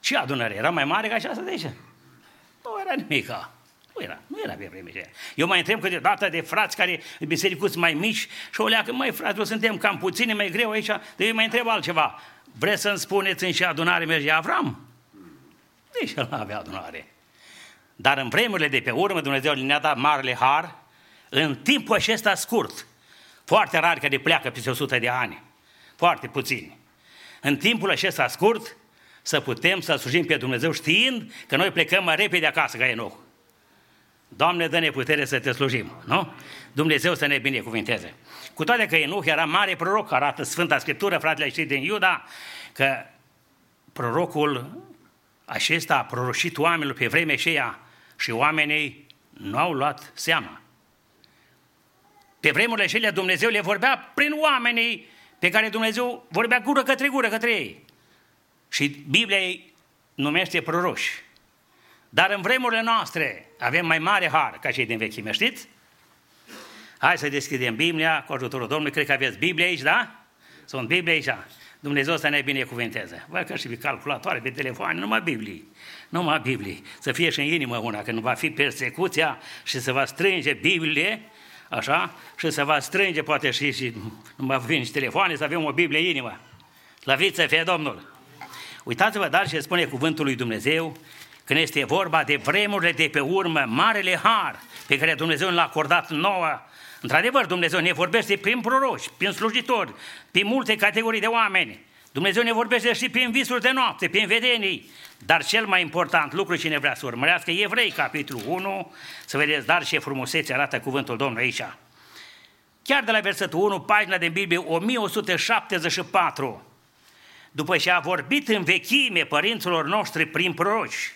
Ce adunări? Era mai mare ca aceasta de aici? Nu era nimica. Nu era, nu era pe vremea Eu mai întreb câteodată de frați care bisericuți mai mici și o leacă, mai frate, suntem cam puțini, mai greu aici, de eu mai întreb altceva. Vreți să-mi spuneți în ce adunare merge Avram? Nici el nu avea adunare. Dar în vremurile de pe urmă Dumnezeu ne-a dat marele har, în timpul acesta scurt, foarte rar care pleacă peste 100 de ani, foarte puțini. În timpul acesta scurt, să putem să slujim pe Dumnezeu știind că noi plecăm mai repede acasă ca Enoch. Doamne, dă-ne putere să te slujim, nu? Dumnezeu să ne binecuvinteze. Cu toate că Enoch era mare proroc, arată Sfânta Scriptură, fratele știi din Iuda, că prorocul acesta a proroșit oamenilor pe vremea aceea și oamenii nu au luat seama. Pe vremurile acelea Dumnezeu le vorbea prin oamenii pe care Dumnezeu vorbea gură către gură către ei. Și Biblia îi numește proroși. Dar în vremurile noastre avem mai mare har ca cei din vechime, știți? Hai să deschidem Biblia cu ajutorul Domnului. Cred că aveți Biblia aici, da? Sunt Biblia aici. Dumnezeu să ne binecuvinteze. Văd că și pe calculatoare, pe telefoane, numai Biblie. Numai Biblie. Să fie și în inimă una, când va fi persecuția și să va strânge Biblie, așa, și să va strânge poate și, și nu mai vin și telefoane, să avem o Biblie în inimă. Slăviți să fie Domnul! Uitați-vă, dar ce spune cuvântul lui Dumnezeu, când este vorba de vremurile de pe urmă, marele har pe care Dumnezeu l-a acordat nouă, Într-adevăr, Dumnezeu ne vorbește prin proroși, prin slujitori, prin multe categorii de oameni. Dumnezeu ne vorbește și prin visuri de noapte, prin vedenii. Dar cel mai important lucru cine vrea să urmărească, Evrei, capitolul 1, să vedeți, dar ce frumusețe arată cuvântul Domnului aici. Chiar de la versetul 1, pagina din Biblie 1174, după ce a vorbit în vechime părinților noștri prin proroci,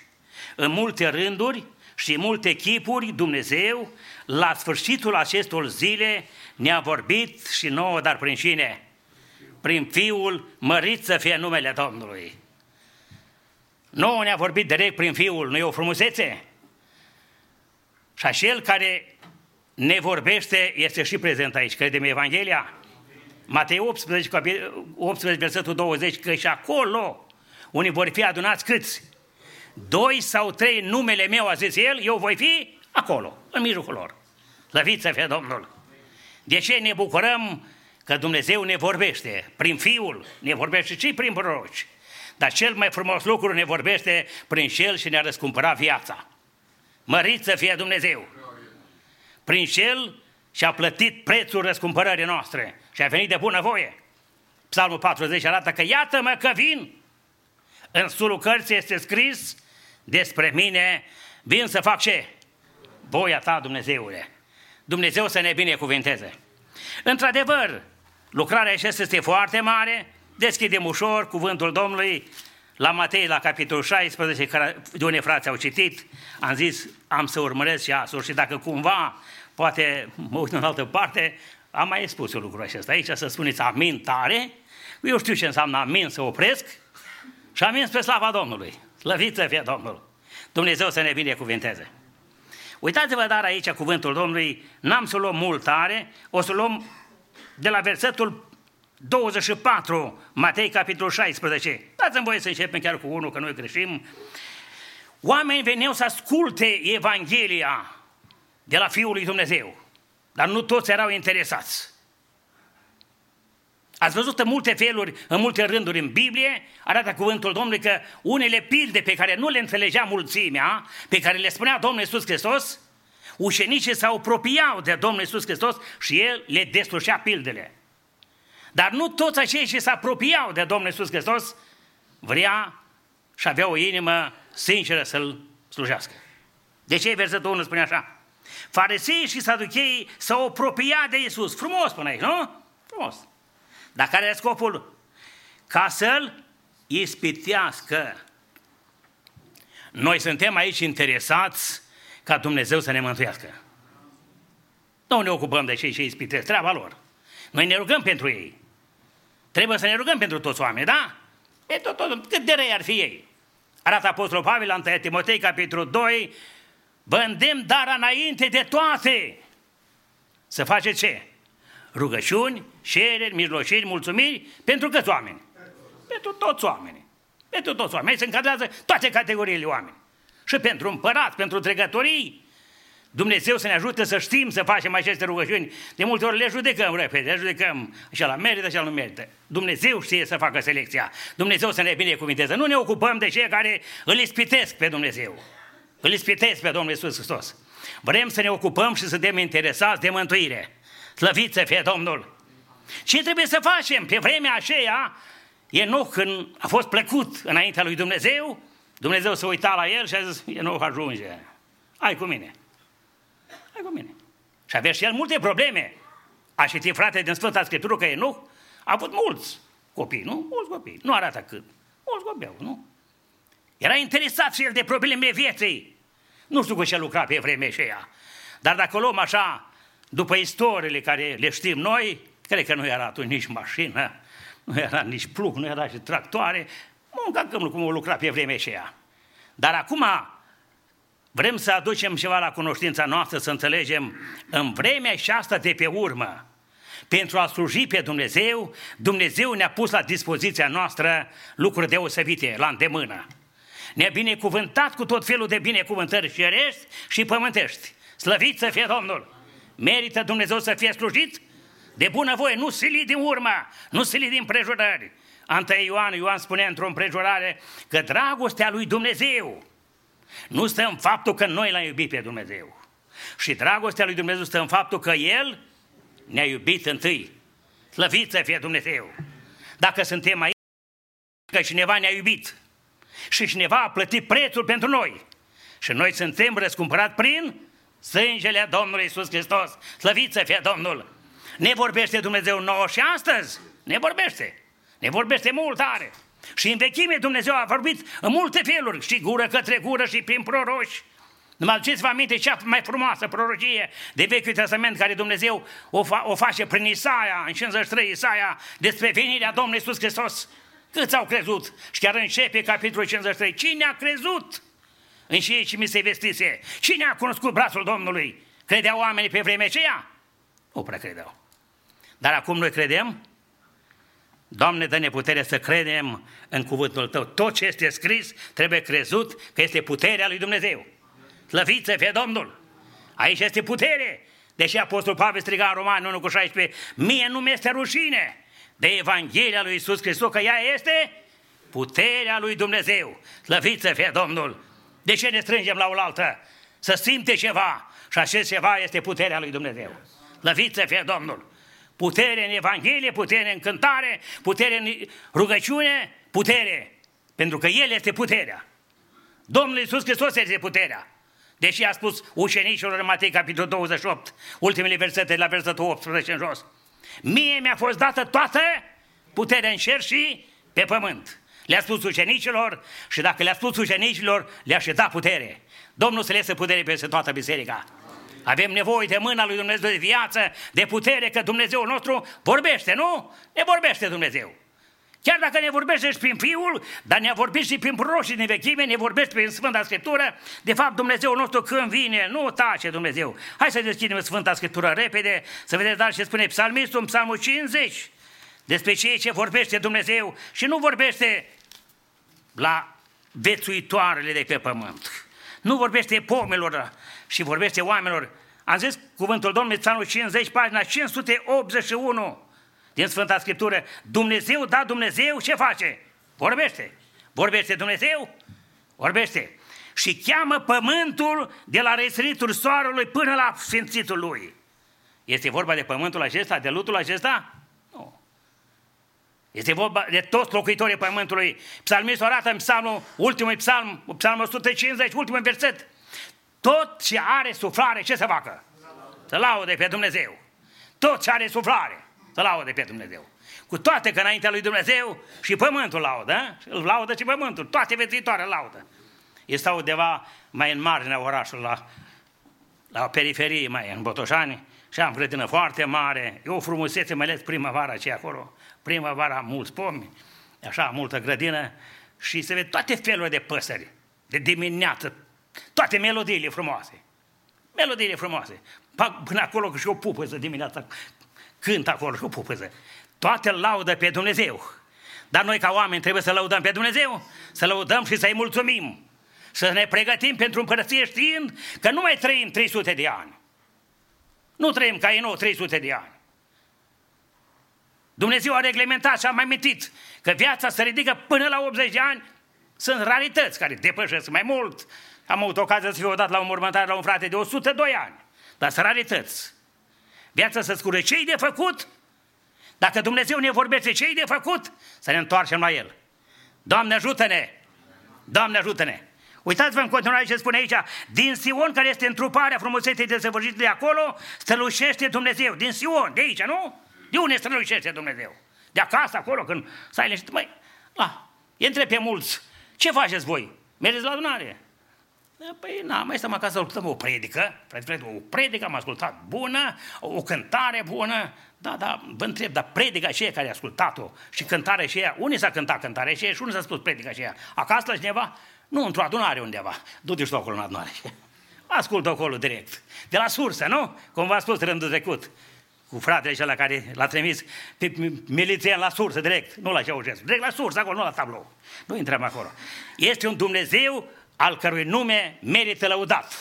în multe rânduri și multe chipuri, Dumnezeu, la sfârșitul acestor zile, ne-a vorbit și nouă, dar prin cine? Prin Fiul, mărit să fie numele Domnului. Nouă ne-a vorbit direct prin Fiul, nu e o frumusețe? Și acel care ne vorbește este și prezent aici, credem Evanghelia? Matei 18, 18, versetul 20, că și acolo unii vor fi adunați câți? Doi sau trei numele meu, a zis el, eu voi fi acolo, în mijlocul lor. Slăvit să fie Domnul! De ce ne bucurăm că Dumnezeu ne vorbește? Prin Fiul ne vorbește și prin proroci. Dar cel mai frumos lucru ne vorbește prin Cel și ne-a răscumpărat viața. Mărit să fie Dumnezeu! Prin Cel și-a plătit prețul răscumpărării noastre și a venit de bună voie. Psalmul 40 arată că iată-mă că vin. În sulul cărții este scris despre mine, vin să fac ce? Voia ta, Dumnezeule. Dumnezeu să ne binecuvinteze. Într-adevăr, lucrarea aceasta este foarte mare, deschidem ușor cuvântul Domnului la Matei, la capitolul 16, de unde frații au citit, am zis, am să urmăresc și asur și dacă cumva, poate mă uit în altă parte, am mai spus eu lucrul acesta aici, să spuneți amin tare, eu știu ce înseamnă amin să opresc și amin spre slava Domnului. Slăvit să fie Domnul! Dumnezeu să ne binecuvinteze! Uitați-vă dar aici cuvântul Domnului, n-am să luăm mult tare, o să luăm de la versetul 24, Matei, capitolul 16. Dați-mi voie să începem chiar cu unul, că noi greșim. Oamenii veneau să asculte Evanghelia de la Fiul lui Dumnezeu, dar nu toți erau interesați. Ați văzut în multe feluri, în multe rânduri în Biblie, arată cuvântul Domnului că unele pilde pe care nu le înțelegea mulțimea, pe care le spunea Domnul Iisus Hristos, ucenicii s-au apropiau de Domnul Iisus Hristos și El le deslușea pildele. Dar nu toți acei ce se apropiau de Domnul Iisus Hristos vrea și avea o inimă sinceră să-L slujească. De ce versetul 1 spune așa? Farisei și saducheii s-au apropiat de Iisus. Frumos până aici, nu? Frumos. Dar care e scopul? Ca să-L ispitească. Noi suntem aici interesați ca Dumnezeu să ne mântuiască. Nu ne ocupăm de cei ce ispitesc, treaba lor. Noi ne rugăm pentru ei. Trebuie să ne rugăm pentru toți oamenii, da? E tot, tot, cât de răi ar fi ei. Arată Apostolul Pavel la 1 Timotei, capitolul 2, vă îndemn dar înainte de toate să faceți ce? Rugăciuni, cereri, mijlociri, mulțumiri, pentru câți oameni? Pentru toți oamenii. Pentru toți oamenii. Se încadrează toate categoriile oameni. Și pentru împărat, pentru trecătorii, Dumnezeu să ne ajute să știm să facem aceste rugăciuni. De multe ori le judecăm repede, le judecăm și la merită și la nu merită. Dumnezeu știe să facă selecția. Dumnezeu să ne binecuvinteze. Nu ne ocupăm de cei care îl ispitesc pe Dumnezeu. Îl ispitesc pe Domnul Iisus Hristos. Vrem să ne ocupăm și să suntem interesați de mântuire. Slăvit să fie Domnul! Ce trebuie să facem? Pe vremea aceea, Enoch când a fost plăcut înaintea lui Dumnezeu, Dumnezeu s-a uitat la el și a zis, Enoch ajunge, hai cu mine hai cu mine. Și avea și el multe probleme. A citit frate din Sfânta Scriptură că Enoch a avut mulți copii, nu? Mulți copii. Nu arată cât. Mulți copii, nu? Era interesat și el de problemele vieții. Nu știu cu ce lucra pe vremea aceea. Dar dacă luăm așa, după istoriile care le știm noi, cred că nu era atunci nici mașină, nu era nici plug, nu era și tractoare, munca cum o lucra pe vremea aceea. Dar acum Vrem să aducem ceva la cunoștința noastră, să înțelegem în vremea și asta de pe urmă. Pentru a sluji pe Dumnezeu, Dumnezeu ne-a pus la dispoziția noastră lucruri deosebite, la îndemână. Ne-a binecuvântat cu tot felul de binecuvântări cerești și pământești. Slăvit să fie Domnul! Merită Dumnezeu să fie slujit? De bună voie, nu sili din urmă, nu sili din prejurări. Ante Ioan, Ioan spune într-o împrejurare că dragostea lui Dumnezeu nu stă în faptul că noi l-am iubit pe Dumnezeu. Și dragostea lui Dumnezeu stă în faptul că El ne-a iubit întâi. Slăvit să fie Dumnezeu! Dacă suntem aici, că cineva ne-a iubit și cineva a plătit prețul pentru noi și noi suntem răscumpărat prin sângele Domnului Iisus Hristos. Slăvit să fie Domnul! Ne vorbește Dumnezeu nouă și astăzi? Ne vorbește. Ne vorbește mult tare. Și în vechime Dumnezeu a vorbit în multe feluri, și gură către gură și prin proroși. Nu mă aduceți-vă aminte cea mai frumoasă prorocie de Vechiul Testament care Dumnezeu o, fa- o face prin Isaia, în 53 Isaia, despre venirea Domnului Iisus Hristos. Câți au crezut? Și chiar începe capitolul 53. Cine a crezut? În și ce mi se vestise. Cine a cunoscut brațul Domnului? Credeau oamenii pe vremea aceea? Nu prea credeau. Dar acum noi credem? Doamne, dă-ne putere să credem în cuvântul Tău. Tot ce este scris trebuie crezut că este puterea lui Dumnezeu. Slăvit să fie Domnul! Aici este putere! Deși Apostolul Pavel striga în Roman 1 cu 16, mie nu mi-este rușine de Evanghelia lui Isus Hristos, că ea este puterea lui Dumnezeu. Slăvit să fie Domnul! De ce ne strângem la oaltă? Să simte ceva și acest ceva este puterea lui Dumnezeu. Slăvit să fie Domnul! Putere în Evanghelie, putere în cântare, putere în rugăciune, putere. Pentru că El este puterea. Domnul Iisus Hristos este puterea. Deși a spus ucenicilor în Matei, capitolul 28, ultimele versete la versetul 18 în jos. Mie mi-a fost dată toată puterea în cer și pe pământ. Le-a spus ucenicilor și dacă le-a spus ucenicilor, le-a și dat putere. Domnul să le iasă putere peste toată biserica. Avem nevoie de mâna lui Dumnezeu de viață, de putere, că Dumnezeu nostru vorbește, nu? Ne vorbește Dumnezeu. Chiar dacă ne vorbește și prin Fiul, dar ne-a vorbit și prin proroșii din vechime, ne vorbește prin Sfânta Scriptură, de fapt Dumnezeu nostru când vine, nu tace Dumnezeu. Hai să deschidem Sfânta Scriptură repede, să vedeți dar ce spune psalmistul în psalmul 50, despre ceea ce vorbește Dumnezeu și nu vorbește la vețuitoarele de pe pământ. Nu vorbește pomelor și vorbește oamenilor. Am zis cuvântul Domnului, psalmul 50, pagina 581 din Sfânta Scriptură. Dumnezeu, da, Dumnezeu, ce face? Vorbește. Vorbește Dumnezeu? Vorbește. Și cheamă pământul de la răsăritul soarelui până la sfințitul lui. Este vorba de pământul acesta, de lutul acesta? Nu. Este vorba de toți locuitorii pământului. Psalmistul arată în psalmul, ultimul psalm, psalmul 150, ultimul verset. Tot ce are suflare, ce să facă? Să laude pe Dumnezeu. Tot ce are suflare, să laude pe Dumnezeu. Cu toate că înaintea lui Dumnezeu și pământul laudă, îl laudă și pământul, toate vețitoare laudă. Este undeva mai în marginea orașului, la, la o periferie mai în Botoșani, și am grădină foarte mare, e o frumusețe, mai ales primăvara ce acolo, primăvara mulți pomi, așa, multă grădină, și se vede toate felurile de păsări, de dimineață, toate melodiile frumoase. Melodiile frumoase. Până acolo că și o pupăză dimineața cânt acolo și o pupăză. Toate laudă pe Dumnezeu. Dar noi ca oameni trebuie să lăudăm pe Dumnezeu, să lăudăm și să-i mulțumim. Să ne pregătim pentru împărăție știind că nu mai trăim 300 de ani. Nu trăim ca ei nou 300 de ani. Dumnezeu a reglementat și a mai mintit că viața se ridică până la 80 de ani. Sunt rarități care depășesc mai mult. Am avut ocazia să fiu odată la o mormântare la un frate de 102 ani. Dar sunt rarități. Viața să scură. Ce de făcut? Dacă Dumnezeu ne vorbește ce de făcut, să ne întoarcem la El. Doamne ajută-ne! Doamne ajută-ne! Uitați-vă în continuare ce spune aici. Din Sion, care este întruparea frumuseței desăvârșite de acolo, strălușește Dumnezeu. Din Sion, de aici, nu? De unde strălușește Dumnezeu? De acasă, acolo, când stai liniștit. Măi, la, între pe mulți. Ce faceți voi? Mergeți la adunare? Da, păi, na, mai stăm acasă, ascultăm o predică, frate, o predică am ascultat bună, o cântare bună, da, da, vă întreb, dar predica aceea care a ascultat-o și cântarea aceea, unde s-a cântat cântarea aceea și unde s-a spus predica aceea? Acasă la cineva? Nu, într-o adunare undeva. Du-te și tu acolo în adunare. (laughs) Ascultă acolo direct. De la sursă, nu? Cum v-a spus rândul trecut. Cu fratele acela care l-a trimis pe milițian la sursă, direct. Nu la Ceaușescu. Direct la sursă, acolo, nu la tablou. Nu intrăm acolo. Este un Dumnezeu al cărui nume merită lăudat.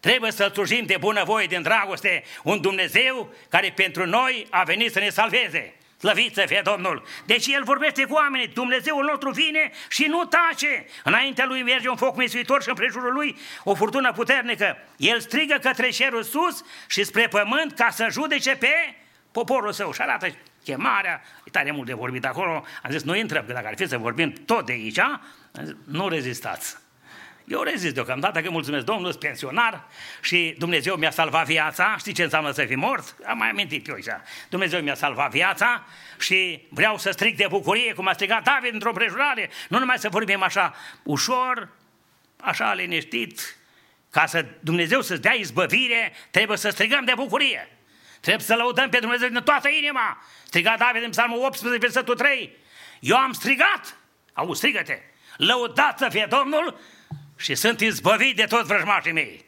Trebuie să slujim de bunăvoie, din dragoste, un Dumnezeu care pentru noi a venit să ne salveze. Slăvit să fie Domnul! Deci El vorbește cu oamenii, Dumnezeul nostru vine și nu tace. Înaintea Lui merge un foc misuitor și în prejurul Lui o furtună puternică. El strigă către cerul sus și spre pământ ca să judece pe poporul său. Și arată chemarea, e tare mult de vorbit acolo. Am zis, nu intrăm, că dacă ar fi să vorbim tot de aici, zis, nu rezistați. Eu rezist deocamdată că mulțumesc Domnul, sunt pensionar și Dumnezeu mi-a salvat viața. Știi ce înseamnă să fii mort? Am mai amintit eu așa. Dumnezeu mi-a salvat viața și vreau să strig de bucurie, cum a strigat David într-o prejurare. Nu numai să vorbim așa ușor, așa liniștit, Ca să Dumnezeu să-ți dea izbăvire, trebuie să strigăm de bucurie. Trebuie să lăudăm pe Dumnezeu din toată inima. Striga David în Psalmul 18, versetul 3. Eu am strigat, au strigă-te, lăudat să fie Domnul și sunt izbăvit de toți vrăjmașii mei.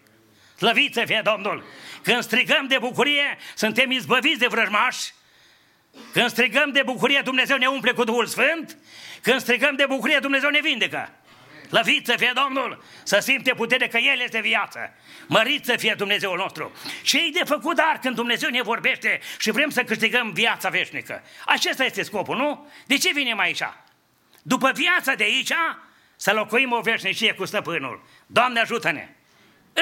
Slăvit să fie Domnul! Când strigăm de bucurie, suntem izbăviți de vrăjmași. Când strigăm de bucurie, Dumnezeu ne umple cu Duhul Sfânt. Când strigăm de bucurie, Dumnezeu ne vindecă. Lăvit să fie Domnul, să simte putere că El este viață. Mărit să fie Dumnezeul nostru. Ce e de făcut dar când Dumnezeu ne vorbește și vrem să câștigăm viața veșnică? Acesta este scopul, nu? De ce vinem aici? După viața de aici, să locuim o veșnicie cu stăpânul. Doamne ajută-ne!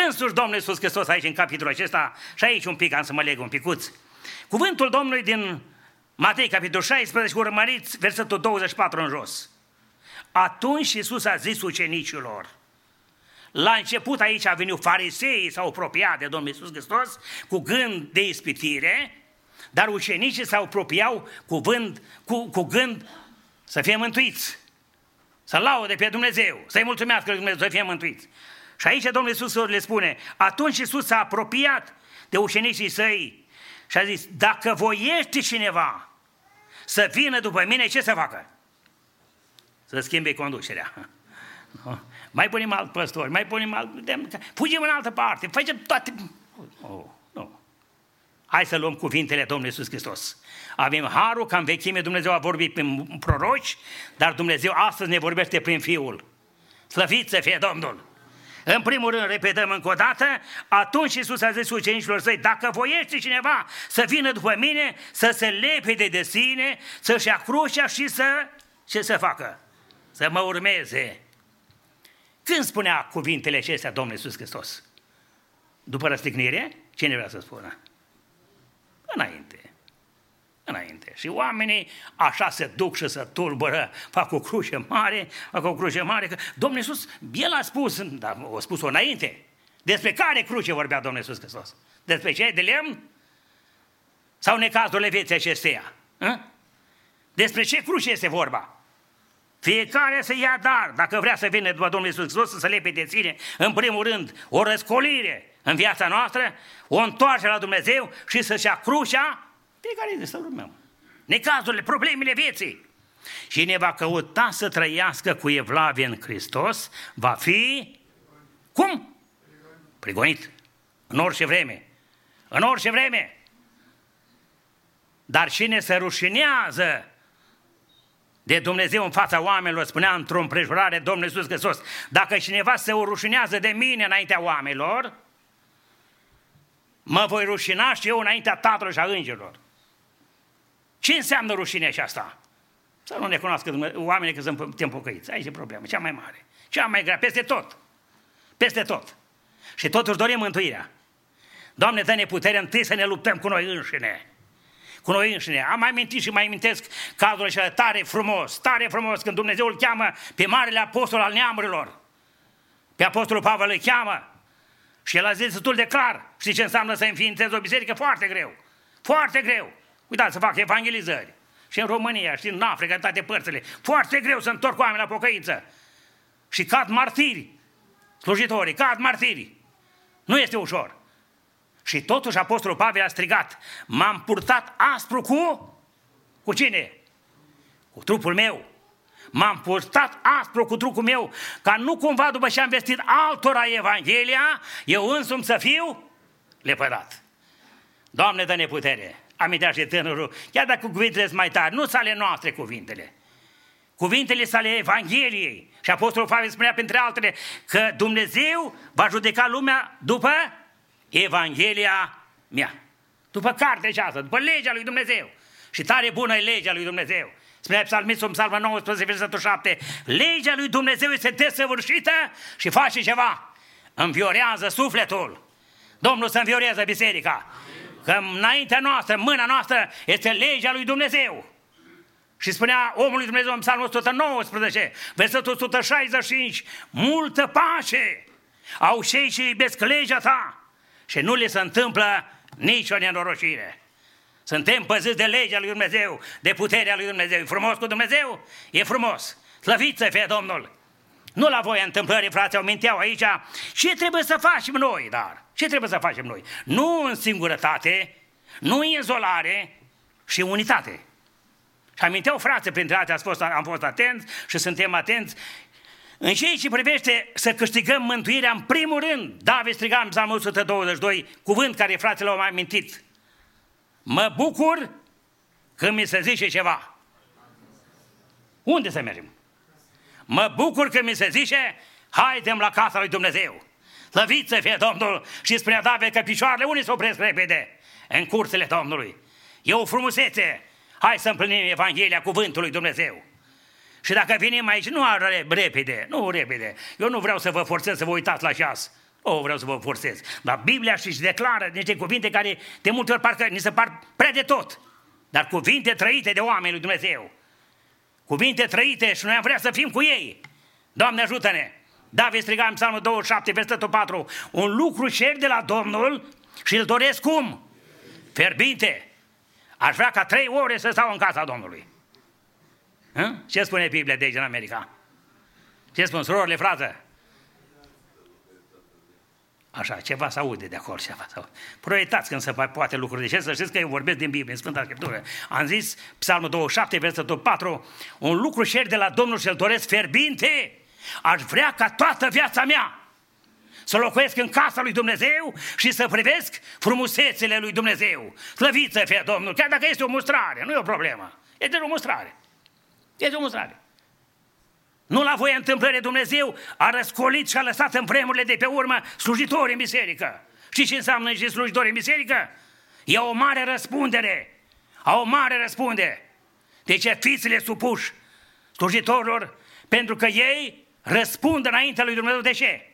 Însuși Domnul Iisus Hristos aici în capitolul acesta și aici un pic am să mă leg un picuț. Cuvântul Domnului din Matei, capitolul 16, urmăriți versetul 24 în jos. Atunci Iisus a zis ucenicilor, la început aici a venit fariseii, s-au apropiat de Domnul Iisus Hristos cu gând de ispitire, dar ucenicii s-au apropiat cu, vând, cu, cu gând să fie mântuiți, să laude pe Dumnezeu, să-i mulțumească lui Dumnezeu, să fie mântuiți. Și aici Domnul Iisus le spune, atunci Iisus s-a apropiat de ucenicii săi și a zis, dacă voiește cineva să vină după mine, ce să facă? Să schimbe conducerea. No. Mai punem alt păstor, mai punem alt... Fugim în altă parte, facem toate... Oh, nu. Hai să luăm cuvintele Domnului Iisus Hristos. Avem harul că în vechime Dumnezeu a vorbit prin proroci, dar Dumnezeu astăzi ne vorbește prin Fiul. Slăvit să fie Domnul! În primul rând, repetăm încă o dată, atunci Iisus a zis ucenicilor săi, dacă voiește cineva să vină după mine, să se lepede de sine, să-și ia crucea și să, ce să facă? Să mă urmeze. Când spunea cuvintele acestea Domnul Iisus Hristos? După răstignire? Cine vrea să spună? Înainte înainte. Și oamenii așa se duc și se tulbără, fac o cruce mare, fac o cruce mare, că Domnul Iisus, El a spus, dar a spus-o înainte, despre care cruce vorbea Domnul Iisus Hristos? Despre ce? De lemn? Sau necazurile vieții acesteia? Hă? Despre ce cruce este vorba? Fiecare să ia dar, dacă vrea să vină după Domnul Iisus Hristos, să se lepe de ține, în primul rând, o răscolire în viața noastră, o întoarce la Dumnezeu și să-și ia crucea fiecare de să urmăm. Necazurile, problemele vieții. Și ne va căuta să trăiască cu evlavie în Hristos, va fi, cum? Prigonit. În orice vreme. În orice vreme. Dar cine se rușinează de Dumnezeu în fața oamenilor, spunea într-o împrejurare Domnul Iisus Hristos, dacă cineva se rușinează de mine înaintea oamenilor, mă voi rușina și eu înaintea Tatălui și a îngerilor. Ce înseamnă rușinea asta? Să nu ne cunoască oamenii că suntem pocăiți. Aici e problema, cea mai mare. Cea mai grea, peste tot. Peste tot. Și totuși dorim mântuirea. Doamne, dă-ne putere întâi să ne luptăm cu noi înșine. Cu noi înșine. Am mai mintit și mai amintesc cazul acela tare frumos, tare frumos, când Dumnezeu îl cheamă pe Marele Apostol al neamurilor. Pe Apostolul Pavel îl cheamă. Și el a zis destul de clar. Știi ce înseamnă să înființezi o biserică? Foarte greu. Foarte greu. Uitați să fac evangelizări. Și în România, și în Africa, în toate părțile. Foarte greu să întorc oameni la pocăință. Și cad martiri. Slujitorii, cad martiri. Nu este ușor. Și totuși Apostolul Pavel a strigat, m-am purtat aspru cu... Cu cine? Cu trupul meu. M-am purtat aspru cu trupul meu, ca nu cumva după ce am vestit altora Evanghelia, eu însumi să fiu lepădat. Doamne, dă-ne putere! Amintește tânărul, chiar dacă cuvintele sunt mai tari, nu sunt ale noastre cuvintele. Cuvintele sunt ale Evangheliei. Și Apostolul Pavel spunea, printre altele, că Dumnezeu va judeca lumea după Evanghelia mea. După cartea aceasta, după legea lui Dumnezeu. Și tare bună e legea lui Dumnezeu. Spunea psalmistul în psalma 19, versetul 7, legea lui Dumnezeu este desăvârșită și face ceva. Înviorează sufletul. Domnul să înviorează biserica că înaintea noastră, mâna noastră, este legea lui Dumnezeu. Și spunea omului Dumnezeu în psalmul 119, versetul 165, multă pace au cei ce iubesc legea ta și nu le se întâmplă nicio nenorocire. Suntem păziți de legea lui Dumnezeu, de puterea lui Dumnezeu. E frumos cu Dumnezeu? E frumos. Slăvit să fie Domnul! Nu la voia întâmplării, frate, au minteau aici. Ce trebuie să facem noi, dar? Ce trebuie să facem noi? Nu în singurătate, nu în izolare și unitate. Și aminteau frate, printre altele am fost, am fost atenți și suntem atenți în ceea ce privește să câștigăm mântuirea în primul rând, David striga în Psalmul 122, cuvânt care fratele au mai mintit. Mă bucur când mi se zice ceva. Unde să mergem? Mă bucur când mi se zice, haidem la casa lui Dumnezeu. Slăvit să fie Domnul și spunea David că picioarele unii se opresc repede în cursele Domnului. E o frumusețe. Hai să împlinim Evanghelia cuvântului Dumnezeu. Și dacă venim aici, nu are repede, nu repede. Eu nu vreau să vă forțez să vă uitați la ceas. O, vreau să vă forțez. Dar Biblia și declară niște cuvinte care de multe ori parcă ni se par prea de tot. Dar cuvinte trăite de oameni lui Dumnezeu. Cuvinte trăite și noi am vrea să fim cu ei. Doamne ajută-ne! David striga în psalmul 27, versetul 4, un lucru cer de la Domnul și îl doresc cum? Ferbinte. Aș vrea ca trei ore să stau în casa Domnului. Hă? Ce spune Biblia de aici în America? Ce spun surorile, frate? Așa, ceva să aude de acolo, ceva să aude. Proiectați când se poate lucruri. De ce? Să știți că eu vorbesc din Biblie, în Sfânta Scriptură. Am zis, Psalmul 27, versetul 4, un lucru cer de la Domnul și-l doresc fierbinte. Aș vrea ca toată viața mea să locuiesc în casa lui Dumnezeu și să privesc frumusețele lui Dumnezeu. Slăvit să fie Domnul, chiar dacă este o mustrare, nu e o problemă. Este o mustrare. Este o mustrare. Nu la voia întâmplării Dumnezeu a răscolit și a lăsat în vremurile de pe urmă slujitori în biserică. Și ce înseamnă și slujitori în biserică? E o mare răspundere. Au o mare răspundere. De ce fiți-le supuși slujitorilor? Pentru că ei răspund înaintea lui Dumnezeu de ce?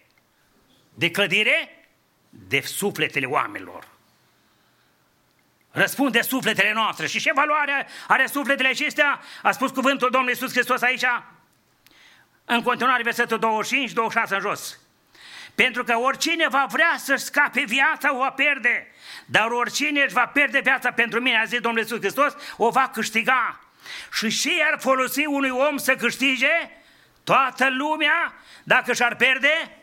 De clădire? De sufletele oamenilor. Răspunde sufletele noastre. Și ce valoare are sufletele acestea? A spus cuvântul Domnului Iisus Hristos aici? În continuare, versetul 25, 26 în jos. Pentru că oricine va vrea să scape viața, o va pierde. Dar oricine își va pierde viața pentru mine, a zis Domnul Iisus Hristos, o va câștiga. Și și ar folosi unui om să câștige toată lumea dacă și-ar pierde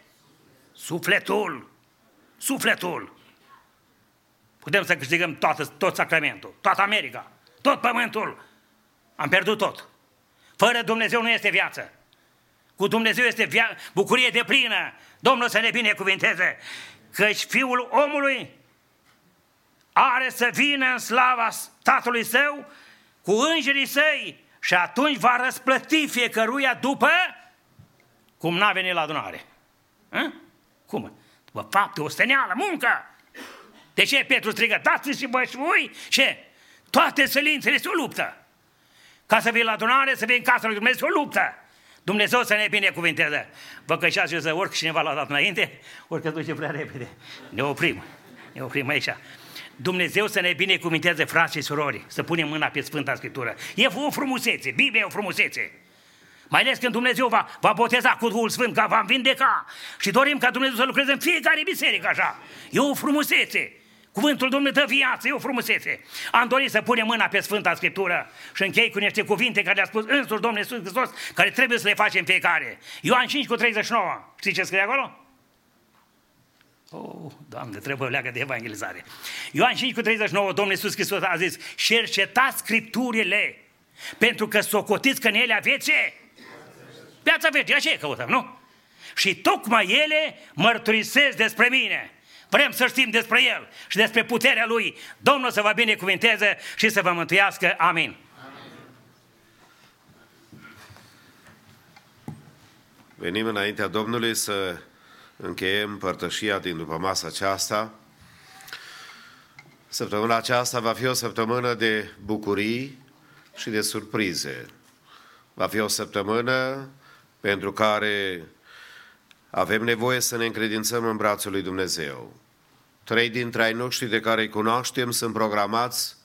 sufletul. Sufletul. Putem să câștigăm toată, tot sacramentul, toată America, tot pământul. Am pierdut tot. Fără Dumnezeu nu este viață. Cu Dumnezeu este via- bucurie de plină. Domnul să ne binecuvinteze. Căci Fiul omului are să vină în slava Tatălui Său cu îngerii Săi și atunci va răsplăti fiecăruia după cum n-a venit la adunare. Hă? Cum? După fapte, osteneală, muncă. De ce Petru strigă, dați și bășui? Ce? Toate sălințele sunt o luptă. Ca să vii la adunare, să vii în casa lui Dumnezeu, o luptă. Dumnezeu să ne binecuvinteze. Vă că și să urc cineva la dat înainte, orică duce prea repede. Ne oprim. Ne oprim aici. Dumnezeu să ne binecuvinteze, frați și surori, să punem mâna pe Sfânta Scriptură. E o frumusețe, Biblia e o frumusețe. Mai ales când Dumnezeu va, va boteza cu Duhul Sfânt, că va vindeca. Și dorim ca Dumnezeu să lucreze în fiecare biserică așa. E o frumusețe. Cuvântul Domnului dă viață, e o frumusețe. Am dorit să punem mâna pe Sfânta Scriptură și închei cu niște cuvinte care le-a spus însuși Domnul Iisus Hristos, care trebuie să le facem fiecare. Ioan 5 cu 39. Știți ce scrie acolo? Oh, Doamne, trebuie leagă de evangelizare. Ioan 5 cu 39, Domnul Iisus Hristos a zis, cercetați Scripturile, pentru că socotiți că în ele aveți ce? Viața vecie, așa căutăm, nu? Și tocmai ele mărturisesc despre mine. Vrem să știm despre El și despre puterea Lui. Domnul să vă binecuvinteze și să vă mântuiască. Amin. Venim înaintea Domnului să încheiem părtășia din după masa aceasta. Săptămâna aceasta va fi o săptămână de bucurii și de surprize. Va fi o săptămână pentru care avem nevoie să ne încredințăm în brațul lui Dumnezeu. Trei dintre ai noștri de care îi cunoaștem sunt programați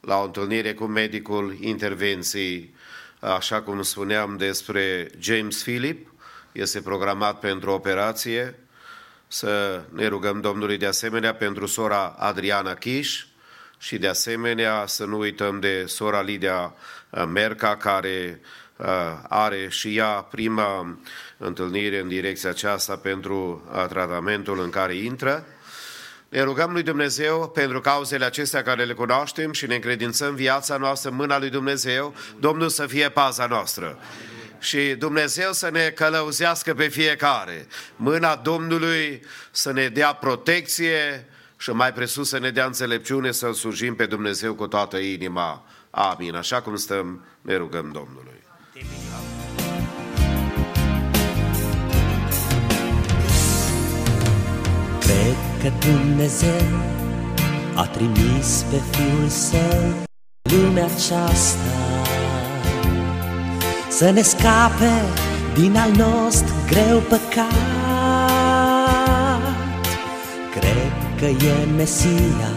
la o întâlnire cu medicul intervenției, așa cum spuneam despre James Philip, este programat pentru operație. Să ne rugăm Domnului de asemenea pentru sora Adriana Chiș și de asemenea să nu uităm de sora Lidia Merca, care uh, are și ea prima întâlnire în direcția aceasta pentru uh, tratamentul în care intră. Ne rugăm lui Dumnezeu pentru cauzele acestea care le cunoaștem și ne încredințăm viața noastră în mâna lui Dumnezeu, Domnul să fie paza noastră. Și Dumnezeu să ne călăuzească pe fiecare. Mâna Domnului să ne dea protecție și mai presus să ne dea înțelepciune să-L slujim pe Dumnezeu cu toată inima. Amin. Așa cum stăm, ne rugăm Domnului. Că Dumnezeu a trimis pe Fiul Său lumea aceasta Să ne scape din al nostru greu păcat Cred că e Mesia,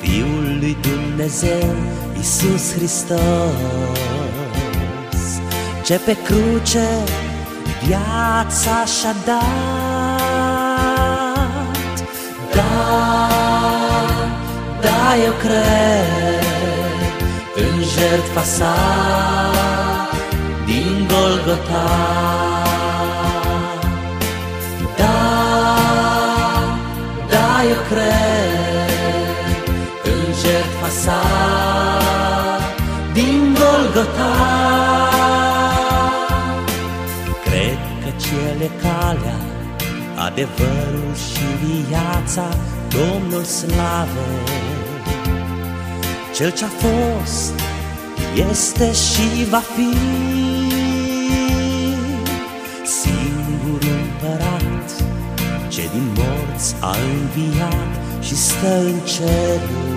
Fiul lui Dumnezeu, Iisus Hristos Ce pe cruce viața și-a dat Da, da, eu cred în jertfa sa din Golgota. Da, da, eu cred în jertfa sa din Golgota. Cred că cele calea, adevărul și viața, Domnul slave. Cel ce-a fost, este și va fi singurul împărat ce din morți a înviat și stă în cerul.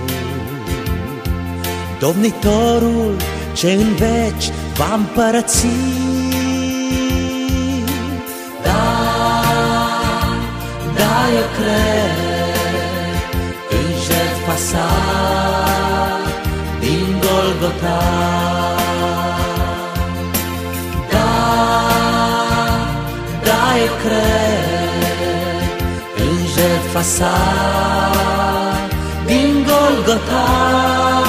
Domnitorul ce în veci va împărăți eu cred în jertfa sa din Golgota. Da, da, eu cred în jertfa sa din Golgota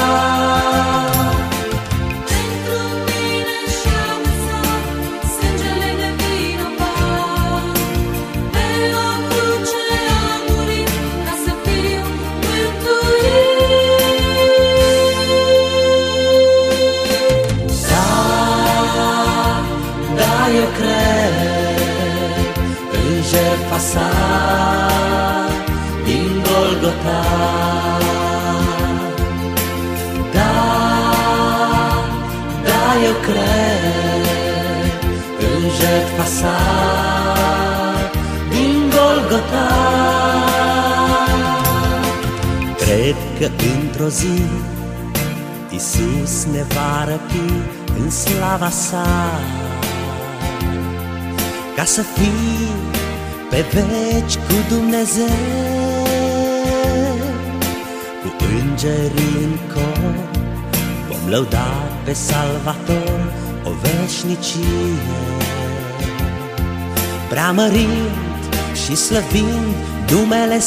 că într-o zi Iisus ne va răpi în slava sa. Ca să fii pe veci cu Dumnezeu Cu îngerii în cor Vom lăuda pe Salvator o veșnicie. Preamărind și slăvind numele